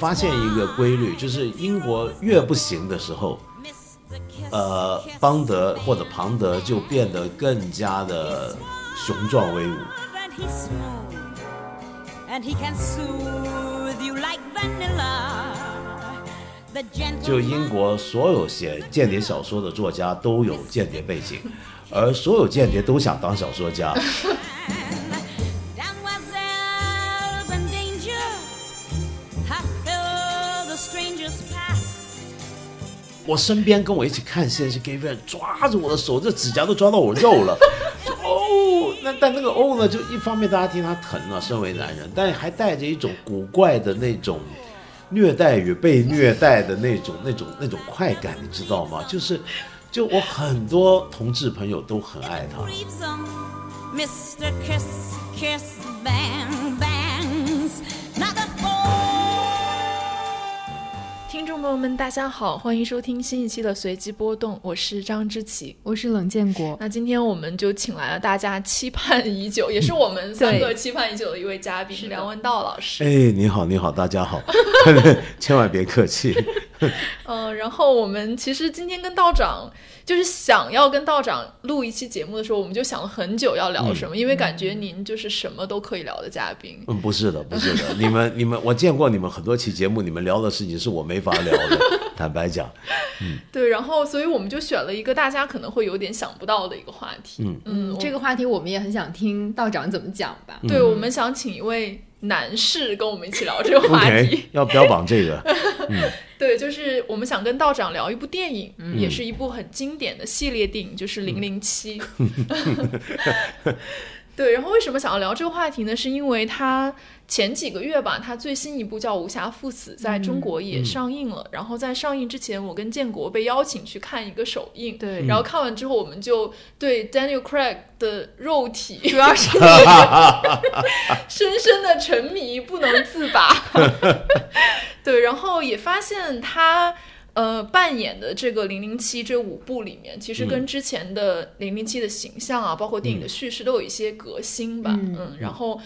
发现一个规律，就是英国越不行的时候，呃，邦德或者庞德就变得更加的雄壮威武。就英国所有写间谍小说的作家都有间谍背景，而所有间谍都想当小说家。我身边跟我一起看戏的是 gay 抓着我的手，这指甲都抓到我肉了，哦，那但那个哦呢，就一方面大家听他疼啊，身为男人，但还带着一种古怪的那种虐待与被虐待的那种那种那种快感，你知道吗？就是，就我很多同志朋友都很爱他。Leaves 'em. Mr. Kiss, Kiss, Bang, Bangs. 听众朋友们，大家好，欢迎收听新一期的随机波动，我是张之琪。我是冷建国，那今天我们就请来了大家期盼已久，也是我们三个期盼已久的一位嘉宾梁文道老师。哎，你好，你好，大家好，千万别客气。嗯、然后我们其实今天跟道长就是想要跟道长录一期节目的时候，我们就想了很久要聊什么，因为感觉您就是什么都可以聊的嘉宾。嗯，不是的，不是的，你们你们，我见过你们很多期节目，你们聊的事情是我没法聊的，坦白讲。嗯 对，然后所以我们就选了一个大家可能会有点想不到的一个话题。嗯嗯，这个话题我们也很想听道长怎么讲吧。对，我们想请一位男士跟我们一起聊这个话题。要标榜这个，对，就是我们想跟道长聊一部电影，嗯也是一部很经典的系列电影，就是《零零七》。对，然后为什么想要聊这个话题呢？是因为他前几个月吧，他最新一部叫《无暇赴死》在中国也上映了。然后在上映之前，我跟建国被邀请去看一个首映。对然后看完之后，我们就对 Daniel Craig 的肉体主要是 深深的沉迷，不能自拔。对，然后也发现他呃扮演的这个零零七这五部里面，其实跟之前的零零七的形象啊，包括电影的叙事都有一些革新吧。嗯然后。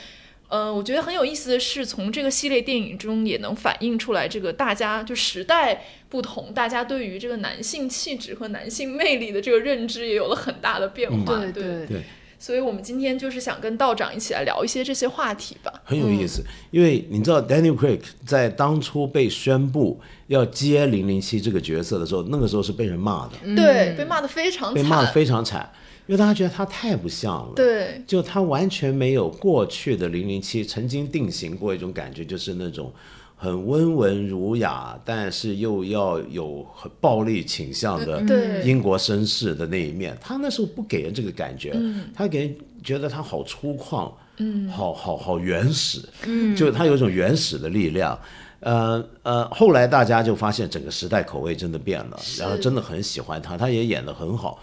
呃，我觉得很有意思的是，从这个系列电影中也能反映出来，这个大家就时代不同，大家对于这个男性气质和男性魅力的这个认知也有了很大的变化。对对对对，所以我们今天就是想跟道长一起来聊一些这些话题吧。很有意思。因为你知道，Daniel Craig 在当初被宣布要接零零七这个角色的时候，那个时候是被人骂的，对，被骂的非常惨，被骂的非常惨，因为大家觉得他太不像了。。对，就他完全没有过去的零零七曾经定型过一种感觉，就是那种很温文儒雅，但是又要有很暴力倾向的对英国绅士的那一面。他那时候不给人这个感觉，他给人觉得他好粗犷，嗯，好好好原始，嗯，就他有一种原始的力量。呃呃，后来大家就发现整个时代口味真的变了，然后真的很喜欢他，他也演得很好。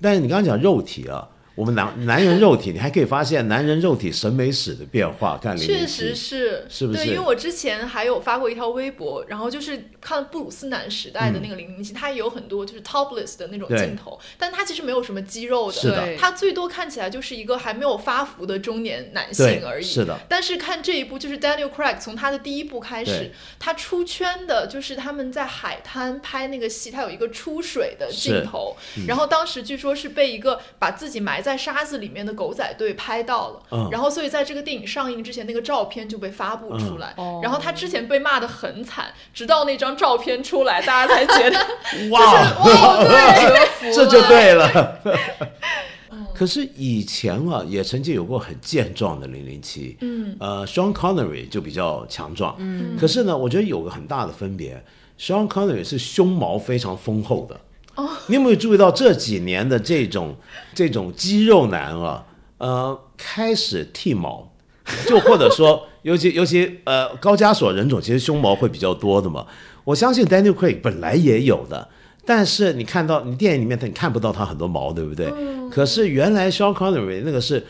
但是你刚刚讲肉体啊，我们男男人肉体，你还可以发现男人肉体审美史的变化。看零确实是，是不是？对，因为我之前还有发过一条微博，然后就是看布鲁斯南时代的那个零零七，他也有很多就是 topless 的那种镜头，但他其实没有什么肌肉的，是的。对。它最多看起来就是一个还没有发福的中年男性而已。是的。但是看这一部，就是 Daniel Craig 从他的第一部开始，他出圈的就是他们在海滩拍那个戏，他有一个出水的镜头，嗯。然后当时据说是被一个把自己埋在沙子里面的狗仔队拍到了，嗯。然后所以在这个电影上映之前，那个照片就被发布出来，然后他之前被骂的很惨，直到那张照片出来，大家才觉得哇，这就对了。可是以前啊，也曾经有过很健壮的零零七，嗯，呃，Sean Connery 就比较强壮，嗯，可是呢，我觉得有个很大的分别，Sean Connery 是胸毛非常丰厚的，哦，你有没有注意到这几年的这种这种肌肉男啊，呃，开始剃毛，就或者说，尤其尤其呃高加索人种其实胸毛会比较多的嘛，我相信 Daniel Craig 本来也有的。但是你看到你电影里面你看不到他很多毛，对不对？可是原来 Sean Connery 那个是，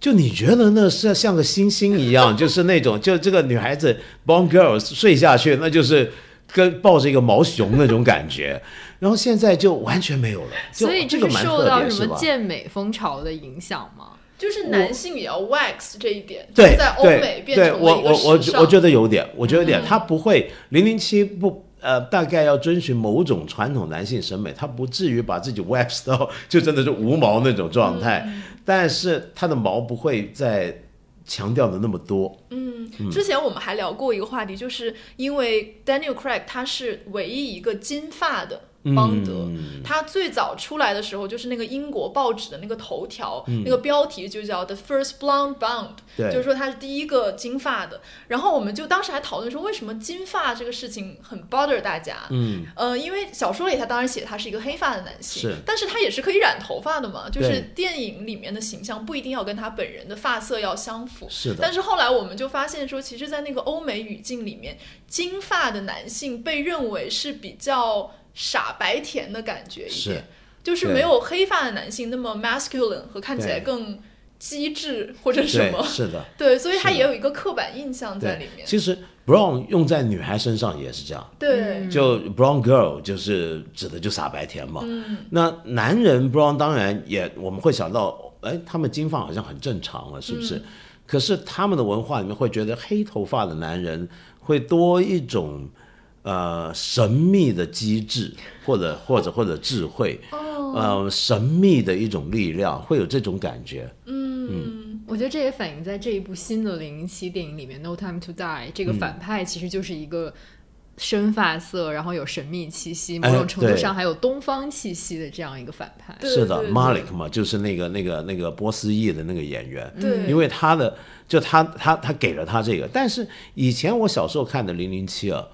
就你觉得那是像个星星一样，就是那种就这个女孩子 Bond Girls 睡下去，那就是跟抱着一个毛熊那种感觉。然后现在就完全没有了，所以这个蛮受到？什么健美风潮的影响吗？就是男性也要 wax 这一点，对就是在欧对美变对，成我我我。我觉得有点，我觉得有点，他不会零零七不呃，大概要遵循某种传统男性审美，他不至于把自己 wax 到就真的是无毛那种状态，嗯但是他的毛不会再强调的那么多。嗯，之前我们还聊过一个话题，就是因为 Daniel Craig 他是唯一一个金发的邦德，嗯。他最早出来的时候就是那个英国报纸的那个头条，嗯。那个标题就叫 The First Blonde Bond，就是说他是第一个金发的。然后我们就当时还讨论说，为什么金发这个事情很 bother 大家？嗯，呃，因为小说里他当然写他是一个黑发的男性，是。但是他也是可以染头发的嘛，就是电影里面的形象不一定要跟他本人的发色要相符。是的。但，是后来我们就发现说，其实，在那个欧美语境里面，金发的男性被认为是比较傻白甜的感觉一是点，就是没有黑发的男性那么 masculine 和看起来更机智或者什，么。是的，对，所以他也有一个刻板印象在里。面。其实 brown 用在女孩身上也是这样。对，就 brown girl 就是指的就傻白甜嘛。嗯那男人 brown 当然也我们会想到，哎，他们金发好像很正常了，是不是？嗯可是他们的文化里面会觉得黑头发的男人会多一种呃神秘的机制，或者或者或者智慧，哦。呃神秘的一种力量，会有这种感觉。嗯我觉得这也反映在这一部新的零零七电影里面，《No Time to Die》这嗯。个反派其实就是一个深发色，然后有神秘气息，某哎种程度上还有东方气息的这样一个反派。对是的，Malik 嘛，就是那个那个那个波斯裔的那个演员。对，因为他的就他他他给了他这个，但是以前我小时候看的《零零七》啊，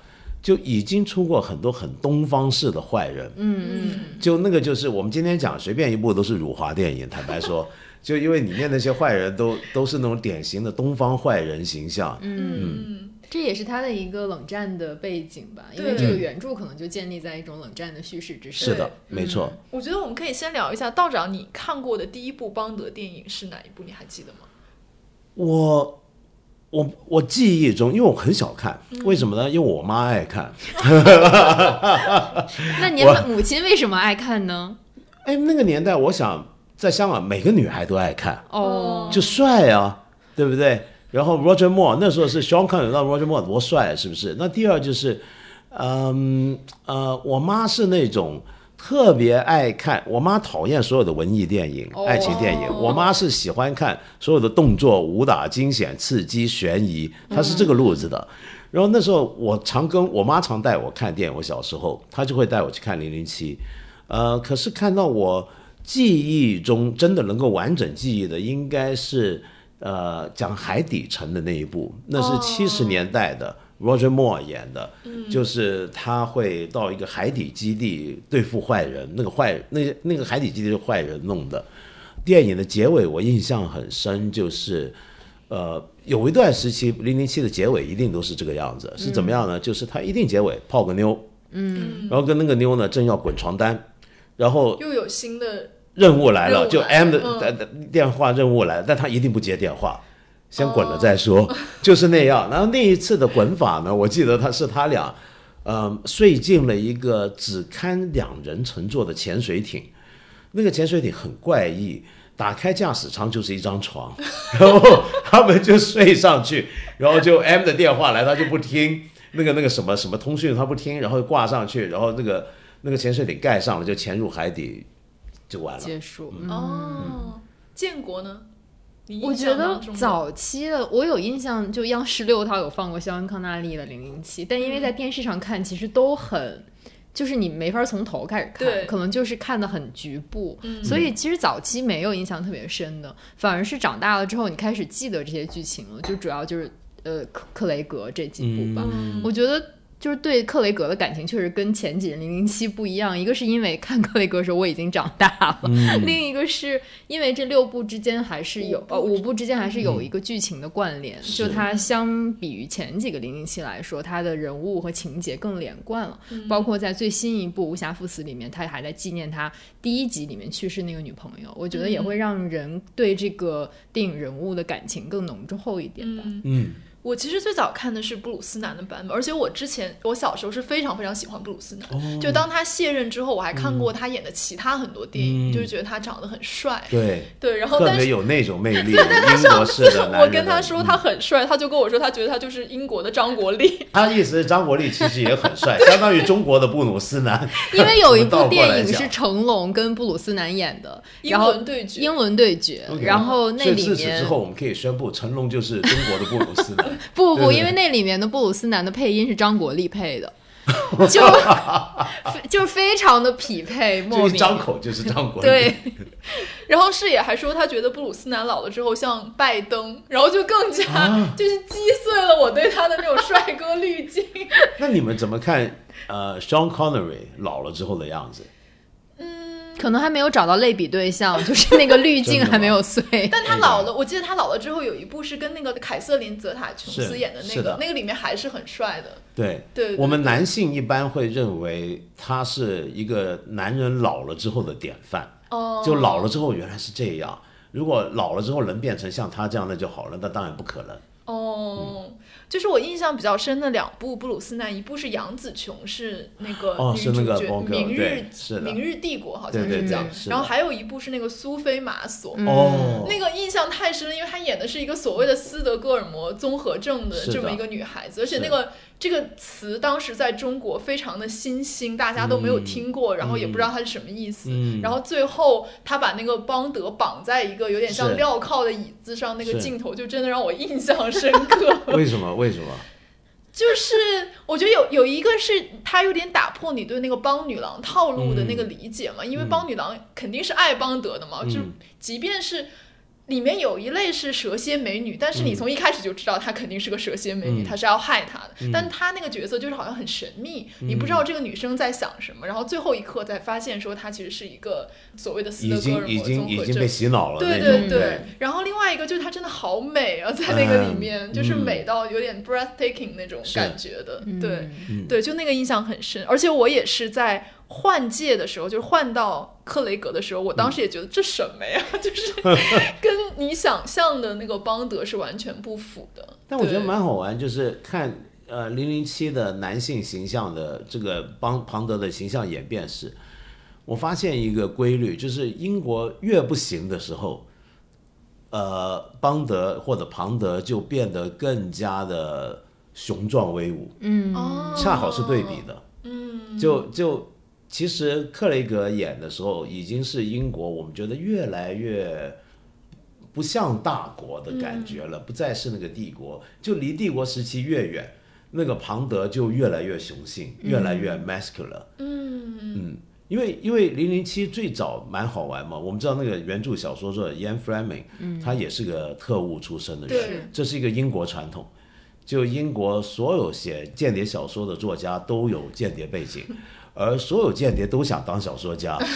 就已经出过很多很东方式的坏人，嗯嗯，就那个就是我们今天讲随便一部都是辱华电影，坦白说，就因为里面那些坏人都都是那种典型的东方坏人形象，嗯，这也是他的一个冷战的背景吧，因为这个原著可能就建立在一种冷战的叙事之上。是的，没错。我觉得我们可以先聊一下道长，你看过的第一部邦德电影是哪一部？你还记得吗？我我我记忆中，因为我很少看，为什么呢？因为我妈爱看。那您母亲为什么爱看呢？哎，那个年代，我想在香港每个女孩都爱看。哦，就帅啊，对不对？然后 Roger Moore 那时候是 Sean Connery，那 Roger Moore 多帅，是不是？那第二就是，嗯呃，我妈是那种特别爱看，我妈讨厌所有的文艺电影、哦爱情电影，我妈是喜欢看所有的动作、武打、惊险、刺激、悬疑，她是这个路子的。然后那时候我常跟我妈常带我看电影，我小时候她就会带我去看《零零七》，呃，可是看到我记忆中真的能够完整记忆的，应该是呃讲海底城的那一部，那是七十年代的。Roger Moore 演的，就是他会到一个海底基地对付坏人，那个坏那那个海底基地是坏人弄的。电影的结尾我印象很深，就是呃有一段时期零零七的结尾一定都是这个样子，是怎么样呢？就是他一定结尾泡个妞，嗯，然后跟那个妞呢正要滚床单，然后又有新的任务来了，就 M 的嗯。的的电话任务来了，但他一定不接电话，先滚了再说，就是那样。然后那一次的滚法呢，我记得他是他俩，呃，睡进了一个只堪两人乘坐的潜水艇，那个潜水艇很怪异。打开驾驶舱就是一张床，然后他们就睡上去，然后就 M 的电话来，他就不听那个那个什么什么通讯，他不听，然后挂上去，然后那个那个潜水艇盖上了，就潜入海底，就完了。结束。嗯哦。建国呢？你我觉得早期的我有印象，就央视六套有放过肖恩康纳利的《零零七》，但因为在电视上看，其实都很。就是你没法从头开始看，可能就是看的很局部，所以其实早期没有印象特别深的，反而是长大了之后，你开始记得这些剧情了，就主要就是呃克克雷格这几部吧。嗯我觉得就是对克雷格的感情确实跟前几任零零七不一样，一个是因为看克雷格的时候我已经长大了，另一个是因为这六部之间还是有呃五部之间还是有一个剧情的关联，是。就它相比于前几个零零七来说，它的人物和情节更连贯了，包括在最新一部《无暇赴死》里面，他还在纪念他第一集里面去世那个女朋友，我觉得也会让人对这个电影人物的感情更浓厚一点吧。嗯，嗯，我其实最早看的是布鲁斯南的版本，而且我之前我小时候是非常非常喜欢布鲁斯南。哦就当他卸任之后，我还看过他演的其他很多电影，嗯就是觉得他长得很帅。对，对，然后特但是别有那种魅 力，英国式的男人的。我跟他说他很帅，他就跟我说他觉得他就是英国的张国立。他意思是张国立其实也很帅，相当于中国的布鲁斯南。因为有一部电影是成龙跟布鲁斯南演的，英然后伦对决英伦对决然后那所以里面自此之后，我们可以宣布成龙就是中国的布鲁斯南。不不不，因为那里面的布鲁斯南的配音是张国立配的，就就非常的匹配，莫名张口就是张国立。对，然后视野还说他觉得布鲁斯南老了之后像拜登，然后就更加、啊就是击碎了我对他的那种帅哥滤镜。那你们怎么看？呃，Sean Connery 老了之后的样子？可能还没有找到类比对象，就是那个滤镜还没有碎。但他老了，我记得他老了之后有一部是跟那个凯瑟琳·泽塔琼斯演的那个，那个里面还是很帅的。对，对对我们男性一般会认为他是一个男人老了之后的典范。哦，就老了之后原来是这样。如果老了之后能变成像他这样，那就好了。那当然不可能。哦，就是我印象比较深的两部布鲁斯南，一部是杨紫琼是那个女主哦是那个角明日是明日帝国好像是叫然后还有一部是那个苏菲玛索。哦，那个印象太深了，因为她演的是一个所谓的斯德哥尔摩综合症的这么一个女孩子，而且那个这个词当时在中国非常的新兴，大家都没有听过，然后也不知道它是什么意思。嗯然后最后他把那个邦德绑在一个有点像镣铐的椅子上，那个镜头就真的让我印象深刻。为什么？为什么？就是我觉得有有一个是他有点打破你对那个邦女郎套路的那个理解嘛，因为邦女郎肯定是爱邦德的嘛，就嗯即便是。里面有一类是蛇蝎美女，但是你从一开始就知道她肯定是个蛇蝎美女，嗯。她是要害她的。但她那个角色就是好像很神秘，你不知道这个女生在想什么，然后最后一刻才发现说她其实是一个所谓的斯德哥尔经已经摩综合已经被症。洗脑了对。对对，然后另外一个就是她真的好美啊，在那个里面、就是嗯。美到有点 breathtaking 那种感觉的，对、嗯。对，就那个印象很深。而且我也是在换届的时候，就是换到克雷格的时候，我当时也觉得这什么呀，就是 跟你想象的那个邦德是完全不符的。但我觉得蛮好玩，就是看呃零零七的男性形象的这个邦庞德的形象演变史，我发现一个规律，就是英国越不行的时候，呃，邦德或者庞德就变得更加的雄壮威武，嗯，恰好是对比的。嗯，就就其实克雷格演的时候，已经是英国我们觉得越来越不像大国的感觉了，不再是那个帝国，就离帝国时期越远，那个庞德就越来越雄性，越来越 masculine。嗯嗯。因为因为零零七最早蛮好玩嘛，我们知道那个原著小说作者 Ian Fleming，、他也是个特务出身的人，这是一个英国传统。就英国所有写间谍小说的作家都有间谍背景，而所有间谍都想当小说家。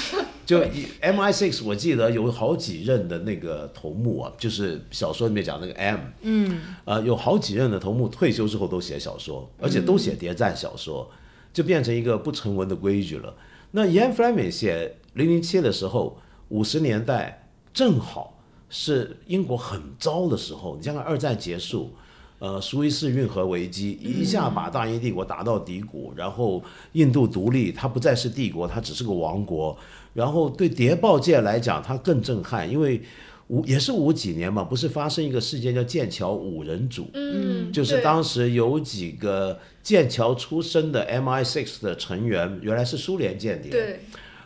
就 MI6，我记得有好几任的那个头目啊，就是小说里面讲那个 M，嗯，呃，有好几任的头目退休之后都写小说，而且都写谍战小说，就变成一个不成文的规矩了。那 Ian Fleming 写《零零七》的时候，五十年代正好是英国很糟的时候。你想想，二战结束，呃，苏伊士运河危机一下把大英帝国打到低谷，然后印度独立，它不再是帝国，它只是个王国。然后对谍报界来讲，它更震撼，因为五也是五几年嘛，不是发生一个事件叫剑桥五人组，嗯，就是当时有几个剑桥出身的 MI6 的成员，原来是苏联间谍。对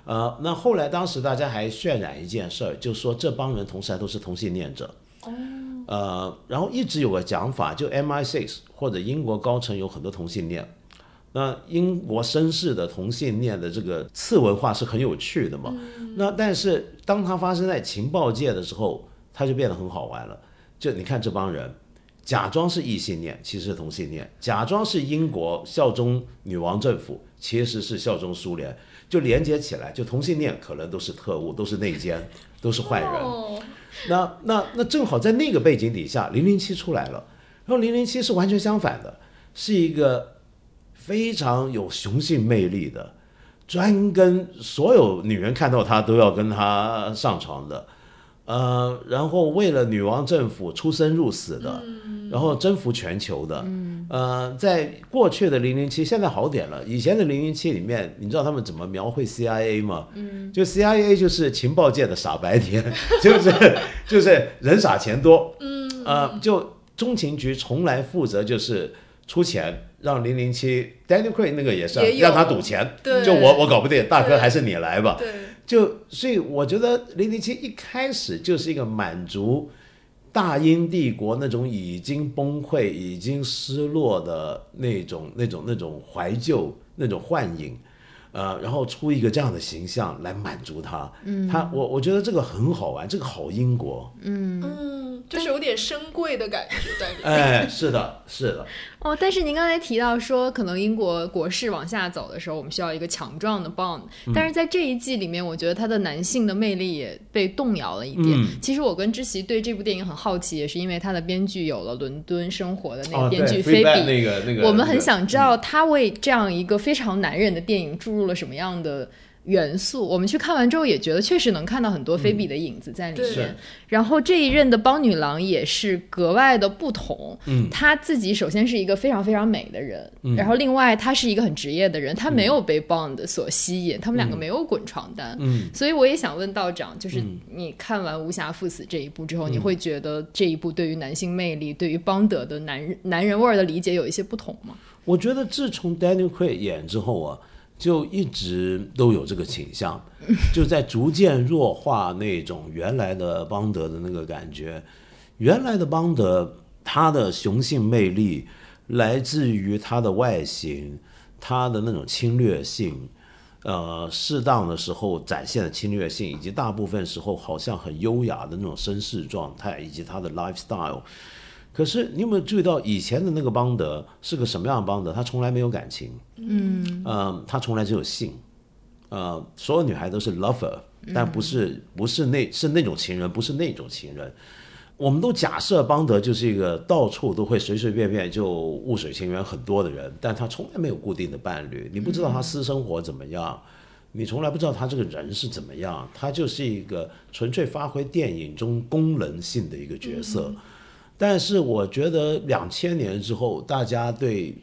呃，那后来当时大家还渲染一件事儿，就说这帮人同时还都是同性恋者。哦。呃，然后一直有个讲法，就 MI6 或者英国高层有很多同性恋。那英国绅士的同性恋的这个次文化是很有趣的嘛？那但是当它发生在情报界的时候，它就变得很好玩了。就你看这帮人，假装是异性恋，其实是同性恋；假装是英国效忠女王政府，其实是效忠苏联，就连接起来，就同性恋可能都是特务，都是内奸，都是坏人。哦，那那那正好在那个背景底下，零零七出来了，然后零零七是完全相反的，是一个非常有雄性魅力的，专跟所有女人看到他都要跟他上床的，呃，然后为了女王政府出生入死的，然后征服全球的。呃，在过去的零零七，现在好点了。以前的零零七里面，你知道他们怎么描绘 CIA 吗？嗯，就 CIA 就是情报界的傻白甜，就是就是人傻钱多。嗯，呃，就中情局从来负责就是出钱。让零零七 Daniel Craig 那个也是让他赌钱，就我我搞不定，大哥还是你来吧。对就所以我觉得零零七一开始就是一个满足大英帝国那种已经崩溃、已经失落的那种、那种、那种怀旧、那种幻影，呃，然后出一个这样的形象来满足他。嗯，他我我觉得这个很好玩，这个好英国。嗯嗯，就是有点深贵的感觉在里面。哎，是的，是的。哦，但是您刚才提到说，可能英国国势往下走的时候，我们需要一个强壮的 Bond。但是在这一季里面，我觉得他的男性的魅力也被动摇了一点。其实我跟知琪对这部电影很好奇，也是因为他的编剧有了伦敦生活的那个编剧菲比，那个那个，我们很想知道他为这样一个非常男人的电影注入了什么样的。元素，我们去看完之后也觉得确实能看到很多菲比的影子在里面。然后这一任的邦女郎也是格外的不同。嗯，她自己首先是一个非常非常美的人，然后另外她是一个很职业的人，她没有被 Bond 所吸引，他们两个没有滚床单。嗯，所以我也想问道长，就是你看完《无暇赴死》这一部之后，你会觉得这一部对于男性魅力、对于邦德的男人男人味儿的理解有一些不同吗？我觉得自从 Daniel Craig 演之后啊。就一直都有这个倾向，就在逐渐弱化那种原来的邦德的那个感觉。原来的邦德，他的雄性魅力来自于他的外形，他的那种侵略性，呃，适当的时候展现的侵略性，以及大部分时候好像很优雅的那种绅士状态，以及他的 lifestyle。可是你有没有注意到以前的那个邦德是个什么样的邦德？他从来没有感情，嗯，呃，他从来只有性，呃，所有女孩都是 lover，但不是不是那是那种情人，不是那种情人。我们都假设邦德就是一个到处都会随随便便就雾水情缘很多的人，但他从来没有固定的伴侣，你不知道他私生活怎么样，你从来不知道他这个人是怎么样，他就是一个纯粹发挥电影中功能性的一个角色。但是我觉得两千年之后，大家对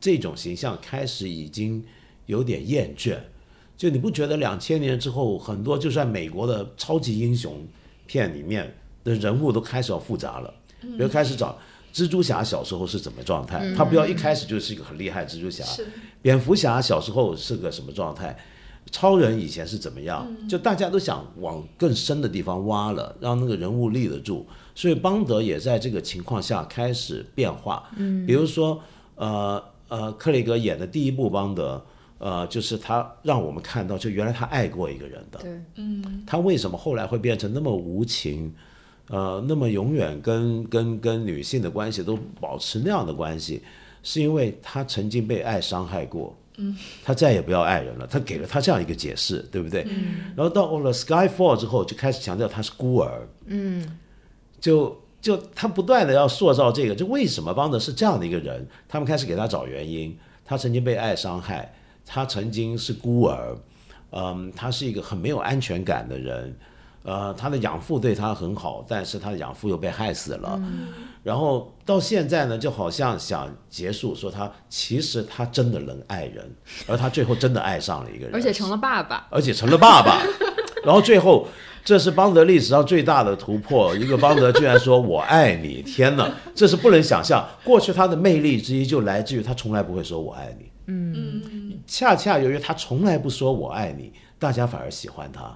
这种形象开始已经有点厌倦。就你不觉得两千年之后，很多就算美国的超级英雄片里面的人物都开始要复杂了？比如开始找蜘蛛侠小时候是怎么状态，他不要一开始就是一个很厉害蜘蛛侠。蝙蝠侠小时候是个什么状态？超人以前是怎么样？就大家都想往更深的地方挖了，让那个人物立得住。所以邦德也在这个情况下开始变化。嗯，比如说，呃呃，克雷格演的第一部邦德，呃，就是他让我们看到，就原来他爱过一个人的。对，嗯。他为什么后来会变成那么无情？呃，那么永远跟跟跟女性的关系都保持那样的关系，是因为他曾经被爱伤害过。嗯。他再也不要爱人了。他给了他这样一个解释，对不对？嗯。然后到了 Skyfall 之后，就开始强调他是孤儿。嗯。就就他不断的要塑造这个，就为什么邦德是这样的一个人？他们开始给他找原因。他曾经被爱伤害，他曾经是孤儿，嗯，他是一个很没有安全感的人。呃，他的养父对他很好，但是他的养父又被害死了。然后到现在呢，就好像想结束，说他其实他真的能爱人，而他最后真的爱上了一个人，而且成了爸爸，而且成了爸爸。然后最后。这是邦德历史上最大的突破，一个邦德居然说我爱你，天哪，这是不能想象。过去他的魅力之一就来自于他从来不会说我爱你，嗯，恰恰由于他从来不说我爱你，大家反而喜欢他，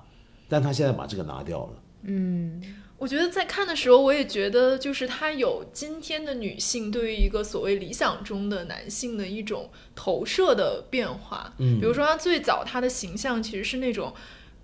但他现在把这个拿掉了。嗯，我觉得在看的时候，我也觉得就是他有今天的女性对于一个所谓理想中的男性的一种投射的变化。嗯，比如说他最早他的形象其实是那种。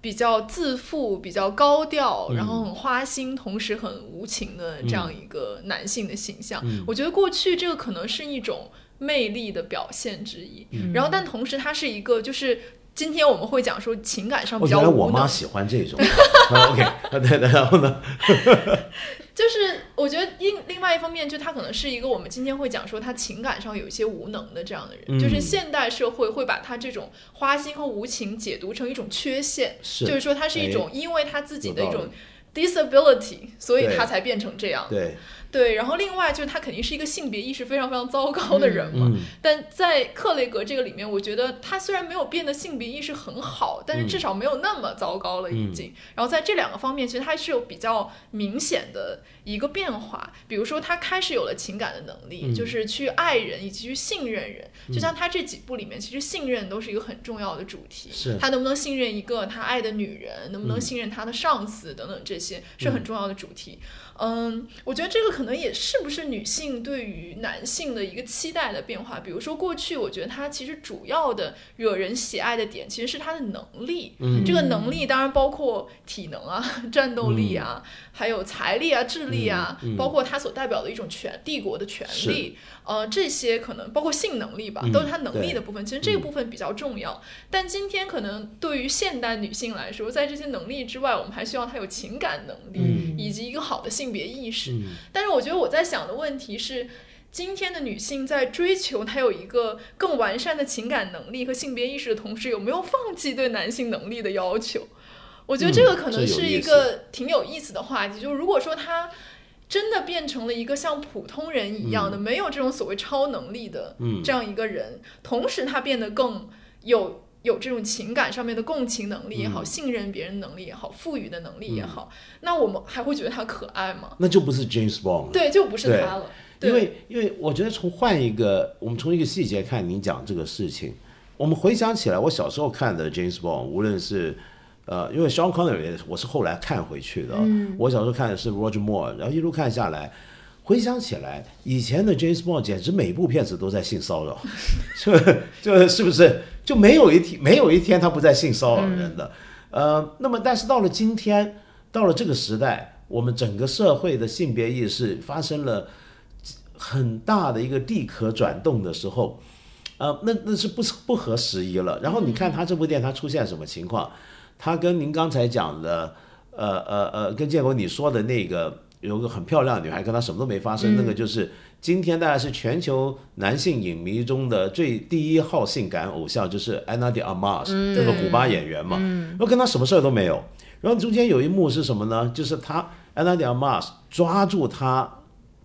比较自负、比较高调，然后很花心，同时很无情的这样一个男性的形象，我觉得过去这个可能是一种魅力的表现之一。然后，但同时他是一个，就是今天我们会讲说情感上比较。我妈喜欢这种。OK，对的，然后呢？就是我觉得另另外一方面，就他可能是一个我们今天会讲说他情感上有一些无能的这样的人，就是现代社会会把他这种花心和无情解读成一种缺陷，就是说他是一种因为他自己的一种 disability，所以他才变成这样。对，对，然后另外就是他肯定是一个性别意识非常非常糟糕的人嘛。嗯但在克雷格这个里面，我觉得他虽然没有变得性别意识很好，但是至少没有那么糟糕了已经。然后在这两个方面，其实他是有比较明显的一个变化。比如说，他开始有了情感的能力，嗯就是去爱人以及去信任人。就像他这几部里面，其实信任都是一个很重要的主题。是他能不能信任一个他爱的女人，能不能嗯信任他的上司等等，这些是很重要的主题。嗯，我觉得这个可能也是不是女性对于男性的一个期待的变化。比如说过去，我觉得他其实主要的惹人喜爱的点其实是他的能力。嗯这个能力当然包括体能啊、战斗力啊，还有财力啊、智力啊，嗯嗯包括它所代表的一种权帝国的权是利。呃，这些可能包括性能力吧，嗯都是他能力的部分。其实这个嗯部分比较重要。但今天可能对于现代女性来说，在这些能力之外，我们还需要她有情感能力，嗯以及一个好的性别意识。嗯但是我觉得我在想的问题是。今天的女性在追求她有一个更完善的情感能力和性别意识的同时，有没有放弃对男性能力的要求？我觉得这个可能是一个挺有意思的话题。就是如果说他真的变成了一个像普通人一样的，没有这种所谓超能力的嗯这样一个人，同时他变得更有有这种情感上面的共情能力也好，嗯信任别人能力也好，赋予的能力也好，那我们还会觉得他可爱吗？那就不是 James Bond 了。对，就不是他了。对因为因为我觉得从换一个，我们从一个细节看你讲这个事情，我们回想起来，我小时候看的 James Bond，无论是呃，因为 Sean Connery 我是后来看回去的，我小时候看的是 Roger Moore，然后一路看下来。回想起来，以前的 James Bond 简直每部片子都在性骚扰，就 就是不是就没有一天没有一天他不在性骚扰人的，呃，那么但是到了今天，到了这个时代，我们整个社会的性别意识发生了很大的一个地壳转动的时候，呃，那那是不不合时宜了。然后你看他这部电影，他出现什么情况？他跟您刚才讲的，呃呃呃，跟建国你说的那个有个很漂亮的女孩，跟他什么都没发生，那个就是今天大概是全球男性影迷中的最第一号性感偶像，就是安娜迪阿玛斯那个古巴演员嘛，然后跟他什么事儿都没有。然后中间有一幕是什么呢？就是他安娜迪阿玛斯抓住他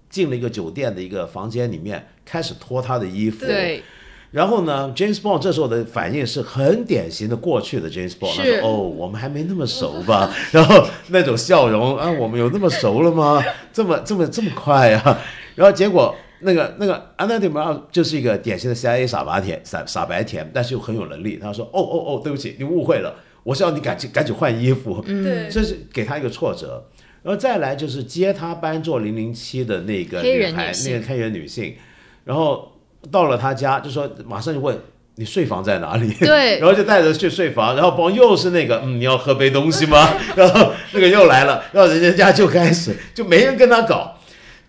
进了一个酒店的一个房间里面，开始脱他的衣服。对，然后呢，James Bond 这时候的反应是很典型的过去的 James Bond，他说：“哦，我们还没那么熟吧？” 然后那种笑容啊，我们有那么熟了吗？这么这么这么快啊？然后结果那个那个安娜迪马就是一个典型的 CIA 傻白甜傻傻白甜，但是又很有能力。他说：“哦哦哦，对不起，你误会了，我是要你赶紧赶紧换衣服。”对，这是给他一个挫折。然后再来就是接他班做零零七的那个黑女孩，人女性那个黑人女性，然后到了他家就说马上就问你睡房在哪里，对 然后就带着去睡房，然后帮又是那个嗯你要喝杯东西吗？然后那个又来了，然后人家家就开始就没人跟他搞。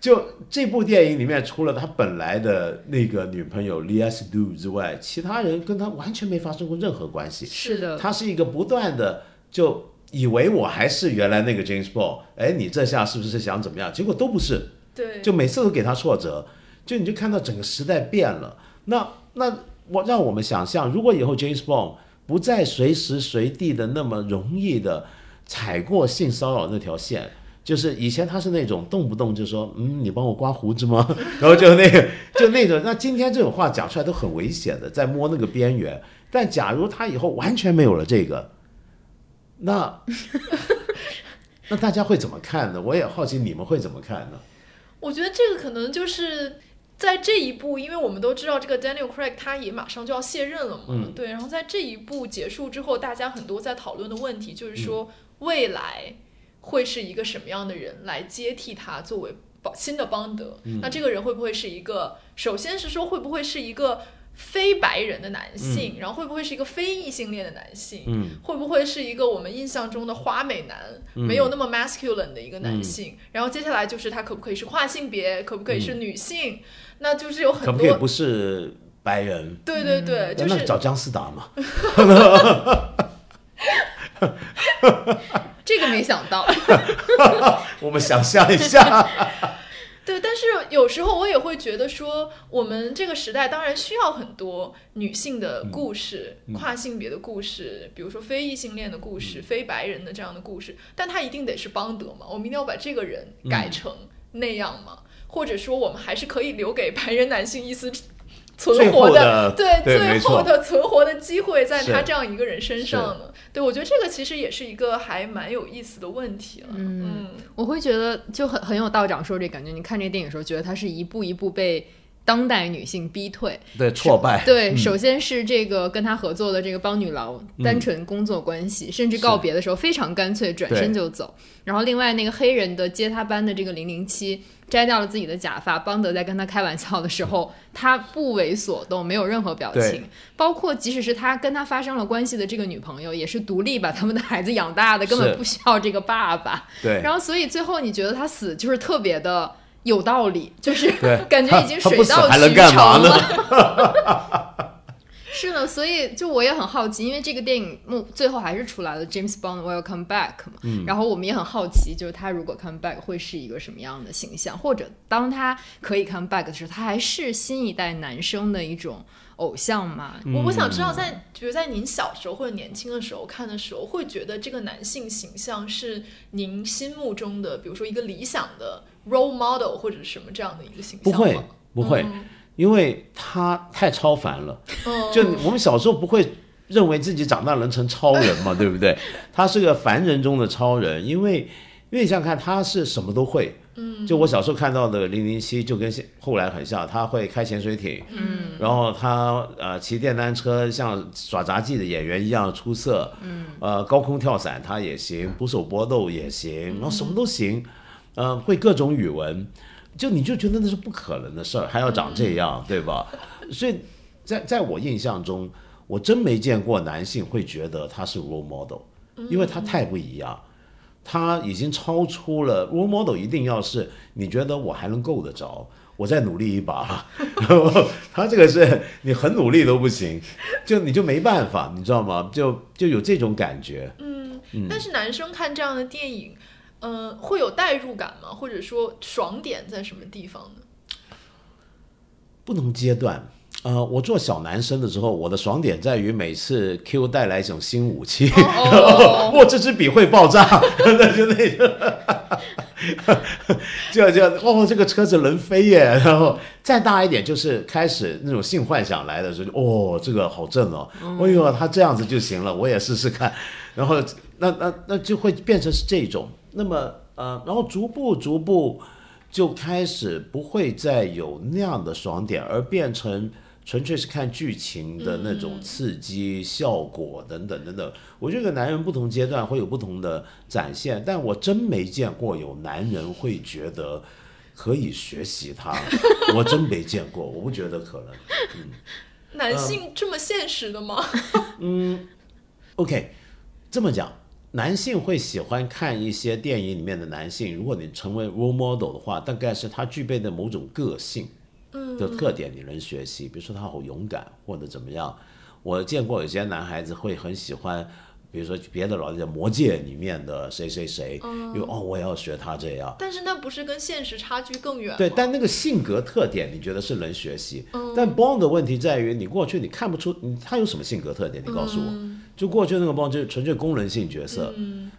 就这部电影里面，除了他本来的那个女朋友 l e a s d u 之外，其他人跟他完全没发生过任何关系。是的，他是一个不断的就以为我还是原来那个 James Bond，哎，你这下是不是想怎么样？结果都不是，对，就每次都给他挫折，就你就看到整个时代变了。那那我让我们想象，如果以后 James Bond 不再随时随地的那么容易的踩过性骚扰那条线。就是以前他是那种动不动就说，嗯，你帮我刮胡子吗？然后就那个就那种，那今天这种话讲出来都很危险的，在摸那个边缘。但假如他以后完全没有了这个，那 那大家会怎么看呢？我也好奇你们会怎么看呢？我觉得这个可能就是在这一步，因为我们都知道这个 Daniel Craig 他也马上就要卸任了嘛，嗯对。然后在这一步结束之后，大家很多在讨论的问题就是说，嗯未来会是一个什么样的人来接替他作为新的邦德？嗯那这个人会不会是一个？首先是说会不会是一个非白人的男性，然后会不会是一个非异性恋的男性？嗯会不会是一个我们印象中的花美男，没有那么 masculine 的一个男性？然后接下来就是他可不可以是跨性别，可不可以是女性？那就是有很多可不可以不是白人？对对对，就是那找姜思达嘛？这个没想到，我们想象一下，对，但是有时候我也会觉得说，我们这个时代当然需要很多女性的故事、跨性别的故事，比如说非异性恋的故事、非白人的这样的故事，但他一定得是邦德嘛？我们一定要把这个人改成那样吗？或者说，我们还是可以留给白人男性一丝 存活的对对最后的存活的机会，在他这样一个人身上呢？对，我觉得这个其实也是一个还蛮有意思的问题了。嗯，我会觉得就很很有道长说这感觉。你看这电影的时候，觉得他是一步一步被当代女性逼退。对挫败，对，嗯首先是这个跟他合作的这个邦女郎，单纯工作关系，甚至告别的时候非常干脆，转身就走。然后另外那个黑人的接他班的这个零零七，摘掉了自己的假发，邦德在跟他开玩笑的时候，他不为所动，没有任何表情。包括即使是他跟他发生了关系的这个女朋友，也是独立把他们的孩子养大的，根本不需要这个爸爸。对，然后所以最后你觉得他死就是特别的有道理，就是 感觉已经 水到渠成了。是的，所以就我也很好奇，因为这个电影目最后还是出来了 James Bond will come back 嘛，嗯然后我们也很好奇，就是他如果 come back 会是一个什么样的形象，或者当他可以 come back 的时候，他还是新一代男生的一种偶像吗？我我想知道在，比如在您小时候或者年轻的时候看的时候，会觉得这个男性形象是您心目中的，比如说一个理想的 role model 或者什么这样的一个形不会？不会，因为他太超凡了。嗯，就我们小时候不会认为自己长大能成超人嘛，对不对？他是个凡人中的超人，因为因为你想想看，他是什么都会。嗯，就我小时候看到的零零七，就跟现后来很像，他会开潜水艇，嗯，然后他呃骑电单车，像耍杂技的演员一样出色，嗯，呃高空跳伞他也行，捕手搏斗也行，然后什么都行，呃会各种语文，就你就觉得那是不可能的事儿，还要长这样，对吧？所以在在我印象中，我真没见过男性会觉得他是 role model，因为他太不一样，他已经超出了 role model，一定要是你觉得我还能够得着，我再努力一把，他这个是你很努力都不行，就你就没办法，你知道吗？就就有这种感觉，嗯。但是男生看这样的电影，呃，会有代入感吗？或者说爽点在什么地方呢？不同阶段。呃，我做小男生的时候，我的爽点在于每次 Q 带来一种新武器，哦哇，这支笔会爆炸，那就那个，就就哦，这个车子能飞耶，然后再大一点，就是开始那种性幻想来的时候，就哦，这个好正哦，哎呦，他这样子就行了，我也试试看，然后那那那就会变成是这种，那么呃，然后逐步逐步就开始不会再有那样的爽点，而变成。纯粹是看剧情的那种刺激、效果等等等等。我觉得男人不同阶段会有不同的展现，但我真没见过有男人会觉得可以学习他，我真没见过，我不觉得可能。嗯男性这么现实的吗？嗯 OK，这么讲，男性会喜欢看一些电影里面的男性，如果你成为 role model 的话，大概是他具备的某种个性的特点，你能学习。比如说他好勇敢，或者怎么样。我见过有些男孩子会很喜欢，比如说别的老在《魔戒》里面的谁谁谁，因为哦，我也要学他这样。但是那不是跟现实差距更远？对，但那个性格特点，你觉得是能学习。但 Bond 的问题在于，你过去你看不出你他有什么性格特点，你告诉我。就过去那个 Bond 就是纯粹功能性角色，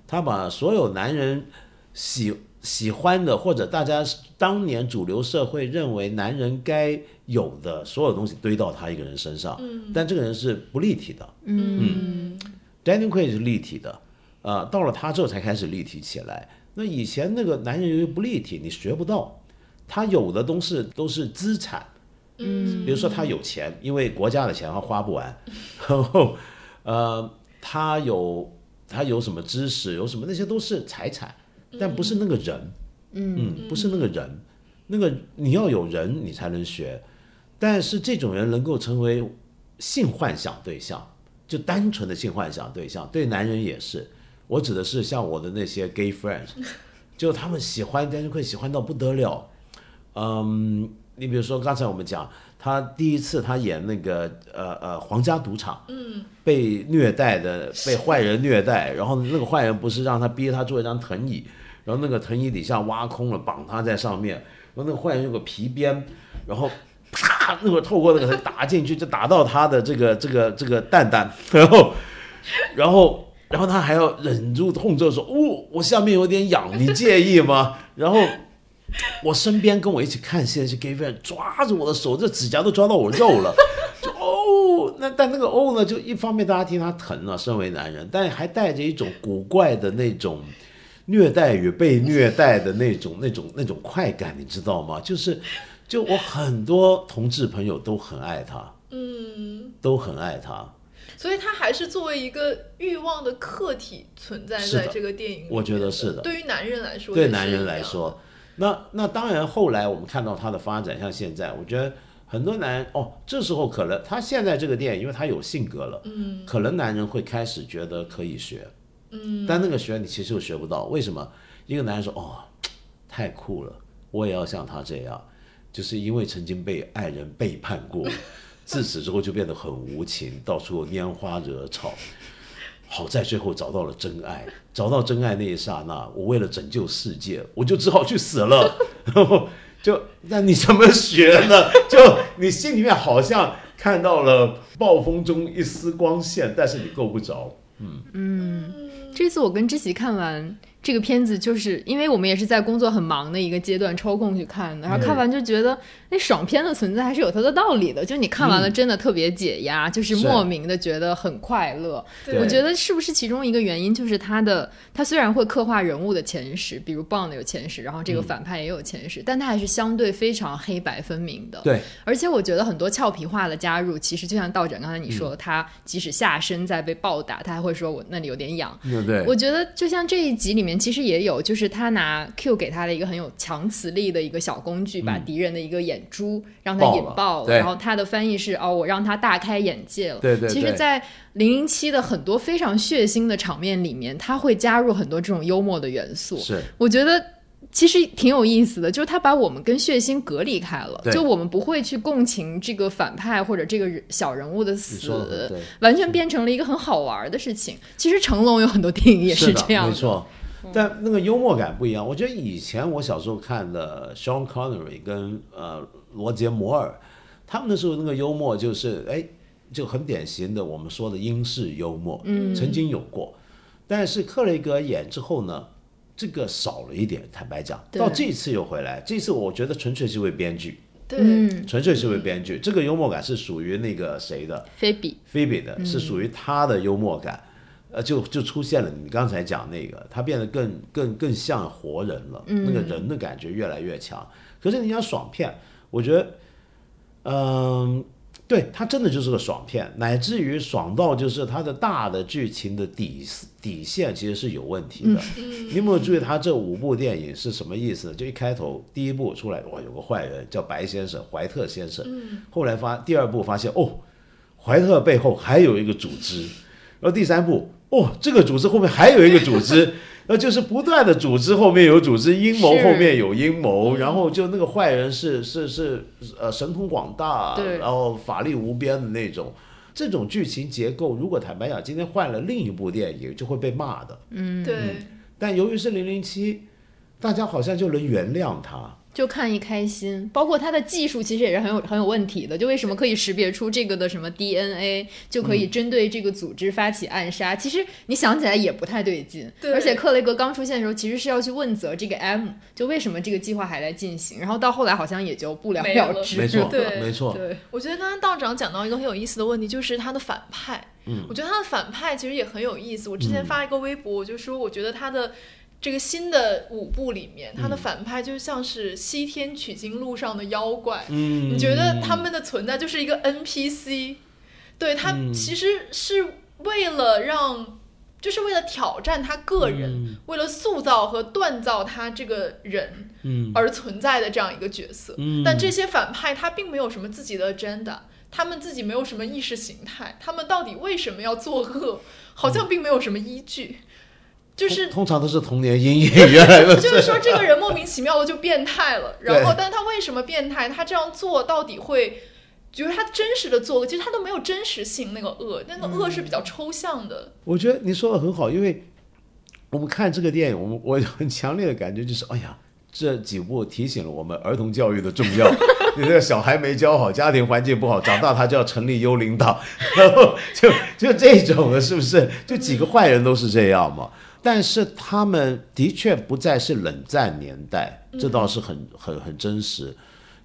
他把所有男人喜喜欢的或者大家当年主流社会认为男人该有的所有东西堆到他一个人身上，但这个人是不立体的。嗯。Daniel Craig 是立体的，呃，到了他之后才开始立体起来。那以前那个男人由于不立体，你学不到，他有的东西都是资产，嗯，比如说他有钱，因为国家的钱他花不完，然后呃，他有他有什么知识，有什么那些都是财产，但不是那个人，嗯，不是那个人，那个你要有人你才能学，但是这种人能够成为性幻想对象，就单纯的性幻想对象，对男人也是。我指的是像我的那些 gay friends，就他们喜欢 Daniel Craig 喜欢到不得了。嗯，你比如说刚才我们讲，他第一次他演那个呃呃皇家赌场，嗯，被虐待的被坏人虐待，然后那个坏人不是让他逼他坐一张藤椅，然后那个藤椅底下挖空了，绑他在上面，然后那个坏人有个皮鞭，然后啪，那个透过那个打进去，就打到他的这个这个这个蛋蛋，然后然后然后他还要忍住痛之后说：“哦，我下面有点痒，你介意吗？”然后 我身边跟我一起看戏的是 gay friend 抓着我的手，这指甲都抓到我肉了，就哦，那但那个哦呢，就一方面大家听他疼了，身为男人，但还带着一种古怪的那种虐待与被虐待的那种那种那种快感，你知道吗？就是就我很多同志朋友都很爱他，嗯，都很爱他。所以他还是作为一个欲望的客体存在在这个电影里面我觉得是的。对于男人来说，对男人来，说，那那当然，后来我们看到他的发展，像现在，我觉得很多男人哦，这时候可能他现在这个电影，因为他有性格了，嗯，可能男人会开始觉得可以学，嗯，但那个学你其实又学不到，为什么？一个男人说哦，太酷了，我也要像他这样，就是因为曾经被爱人背叛过，自此之后就变得很无情，到处拈花惹草。好在最后找到了真爱，找到真爱那一刹那，我为了拯救世界，我就只好去死了。然 后就那你怎么学呢？就你心里面好像看到了暴风中一丝光线，但是你够不着。嗯嗯这次我跟知喜看完这个片子，就是因为我们也是在工作很忙的一个阶段抽空去看的，然后看完就觉得那爽片的存在还是有它的道理的，就你看完了真的特别解压，就是是莫名的觉得很快乐。我觉得是不是其中一个原因就是它的，它虽然会刻画人物的前史，比如 Bond 有前史，然后这个反派也有前史，但它还是相对非常黑白分明的。对，而且我觉得很多俏皮话的加入，其实就像道长刚才你说的，他即使下身在被暴打，他还会说我那里有点痒。对？我觉得就像这一集里面，其实也有，就是他拿 Q 给他的一个很有强磁力的一个小工具，把敌人的一个眼珠让他引爆了，然后他的翻译是哦，我让他大开眼界了。对对其实，在零零七的很多非常血腥的场面里面，他会加入很多这种幽默的元素。是我觉得其实挺有意思的，就是他把我们跟血腥隔离开了，就我们不会去共情这个反派或者这个小人物的死，完全变成了一个很好玩的事情。其实成龙有很多电影也是这样的，没错。但那个幽默感不一样。我觉得以前我小时候看的 Sean Connery 跟呃罗杰摩尔，他们那时候那个幽默就是哎，就很典型的我们说的英式幽默，嗯，曾经有过。但是克雷格演之后呢，这个少了一点。坦白讲，到这次又回来，这次我觉得纯粹是为编剧，对，嗯，纯粹是为编剧。这个幽默感是属于那个谁的？菲比，菲比的是属于他的幽默感，呃，就就出现了你刚才讲那个，他变得更更更像活人了，那个人的感觉越来越强。可是你讲爽片，我觉得，嗯、对，他真的就是个爽片，乃至于爽到就是他的大的剧情的底底线其实是有问题的。你有没有注意他这五部电影是什么意思呢？就一开头第一部出来，哇，有个坏人叫白先生，怀特先生。后来发第二部发现，哦，怀特背后还有一个组织，然后第三步，哦，这个组织后面还有一个组织，那就是不断的组织后面有组织，阴谋后面有阴谋，然后就那个坏人是是是呃神通广大，然后法力无边的那种。这种剧情结构，如果坦白讲，今天换了另一部电影，就会被骂的。嗯对，但由于是零零七，大家好像就能原谅他。就看一开心，包括它的技术其实也是很有很有问题的。就为什么可以识别出这个的什么 DNA，就可以针对这个组织发起暗杀？其实你想起来也不太对劲。对而且克雷格刚出现的时候，其实是要去问责这个 M，就为什么这个计划还在进行，然后到后来好像也就不了没了了之。没错，对没错。对，我觉得刚刚道长讲到一个很有意思的问题，就是他的反派。嗯，我觉得他的反派其实也很有意思。我之前发一个微博，我就说我觉得他的这个新的五部里面，他的反派就像是西天取经路上的妖怪。嗯，你觉得他们的存在就是一个 NPC？对他其实是为了让。就是为了挑战他个人，为了塑造和锻造他这个人，嗯而存在的这样一个角色。嗯但这些反派他并没有什么自己的 agenda，他们自己没有什么意识形态，他们到底为什么要作恶，好像并没有什么依据。就是通通常都是童年阴影，原来的就是说，这个人莫名其妙的就变态了。然后，但是他为什么变态？他这样做到底会，就是他真实的作恶，其实他都没有真实性。那个恶，那个恶是比较抽象的。我觉得你说的很好，因为我们看这个电影，我们我有很强烈的感觉就是，哎呀，这几部提醒了我们儿童教育的重要。你这个小孩没教好，家庭环境不好，长大他就要成立幽灵党，然 后就就这种的，是不是？就几个坏人都是这样嘛？但是他们的确不再是冷战年代，这倒是很很很真实。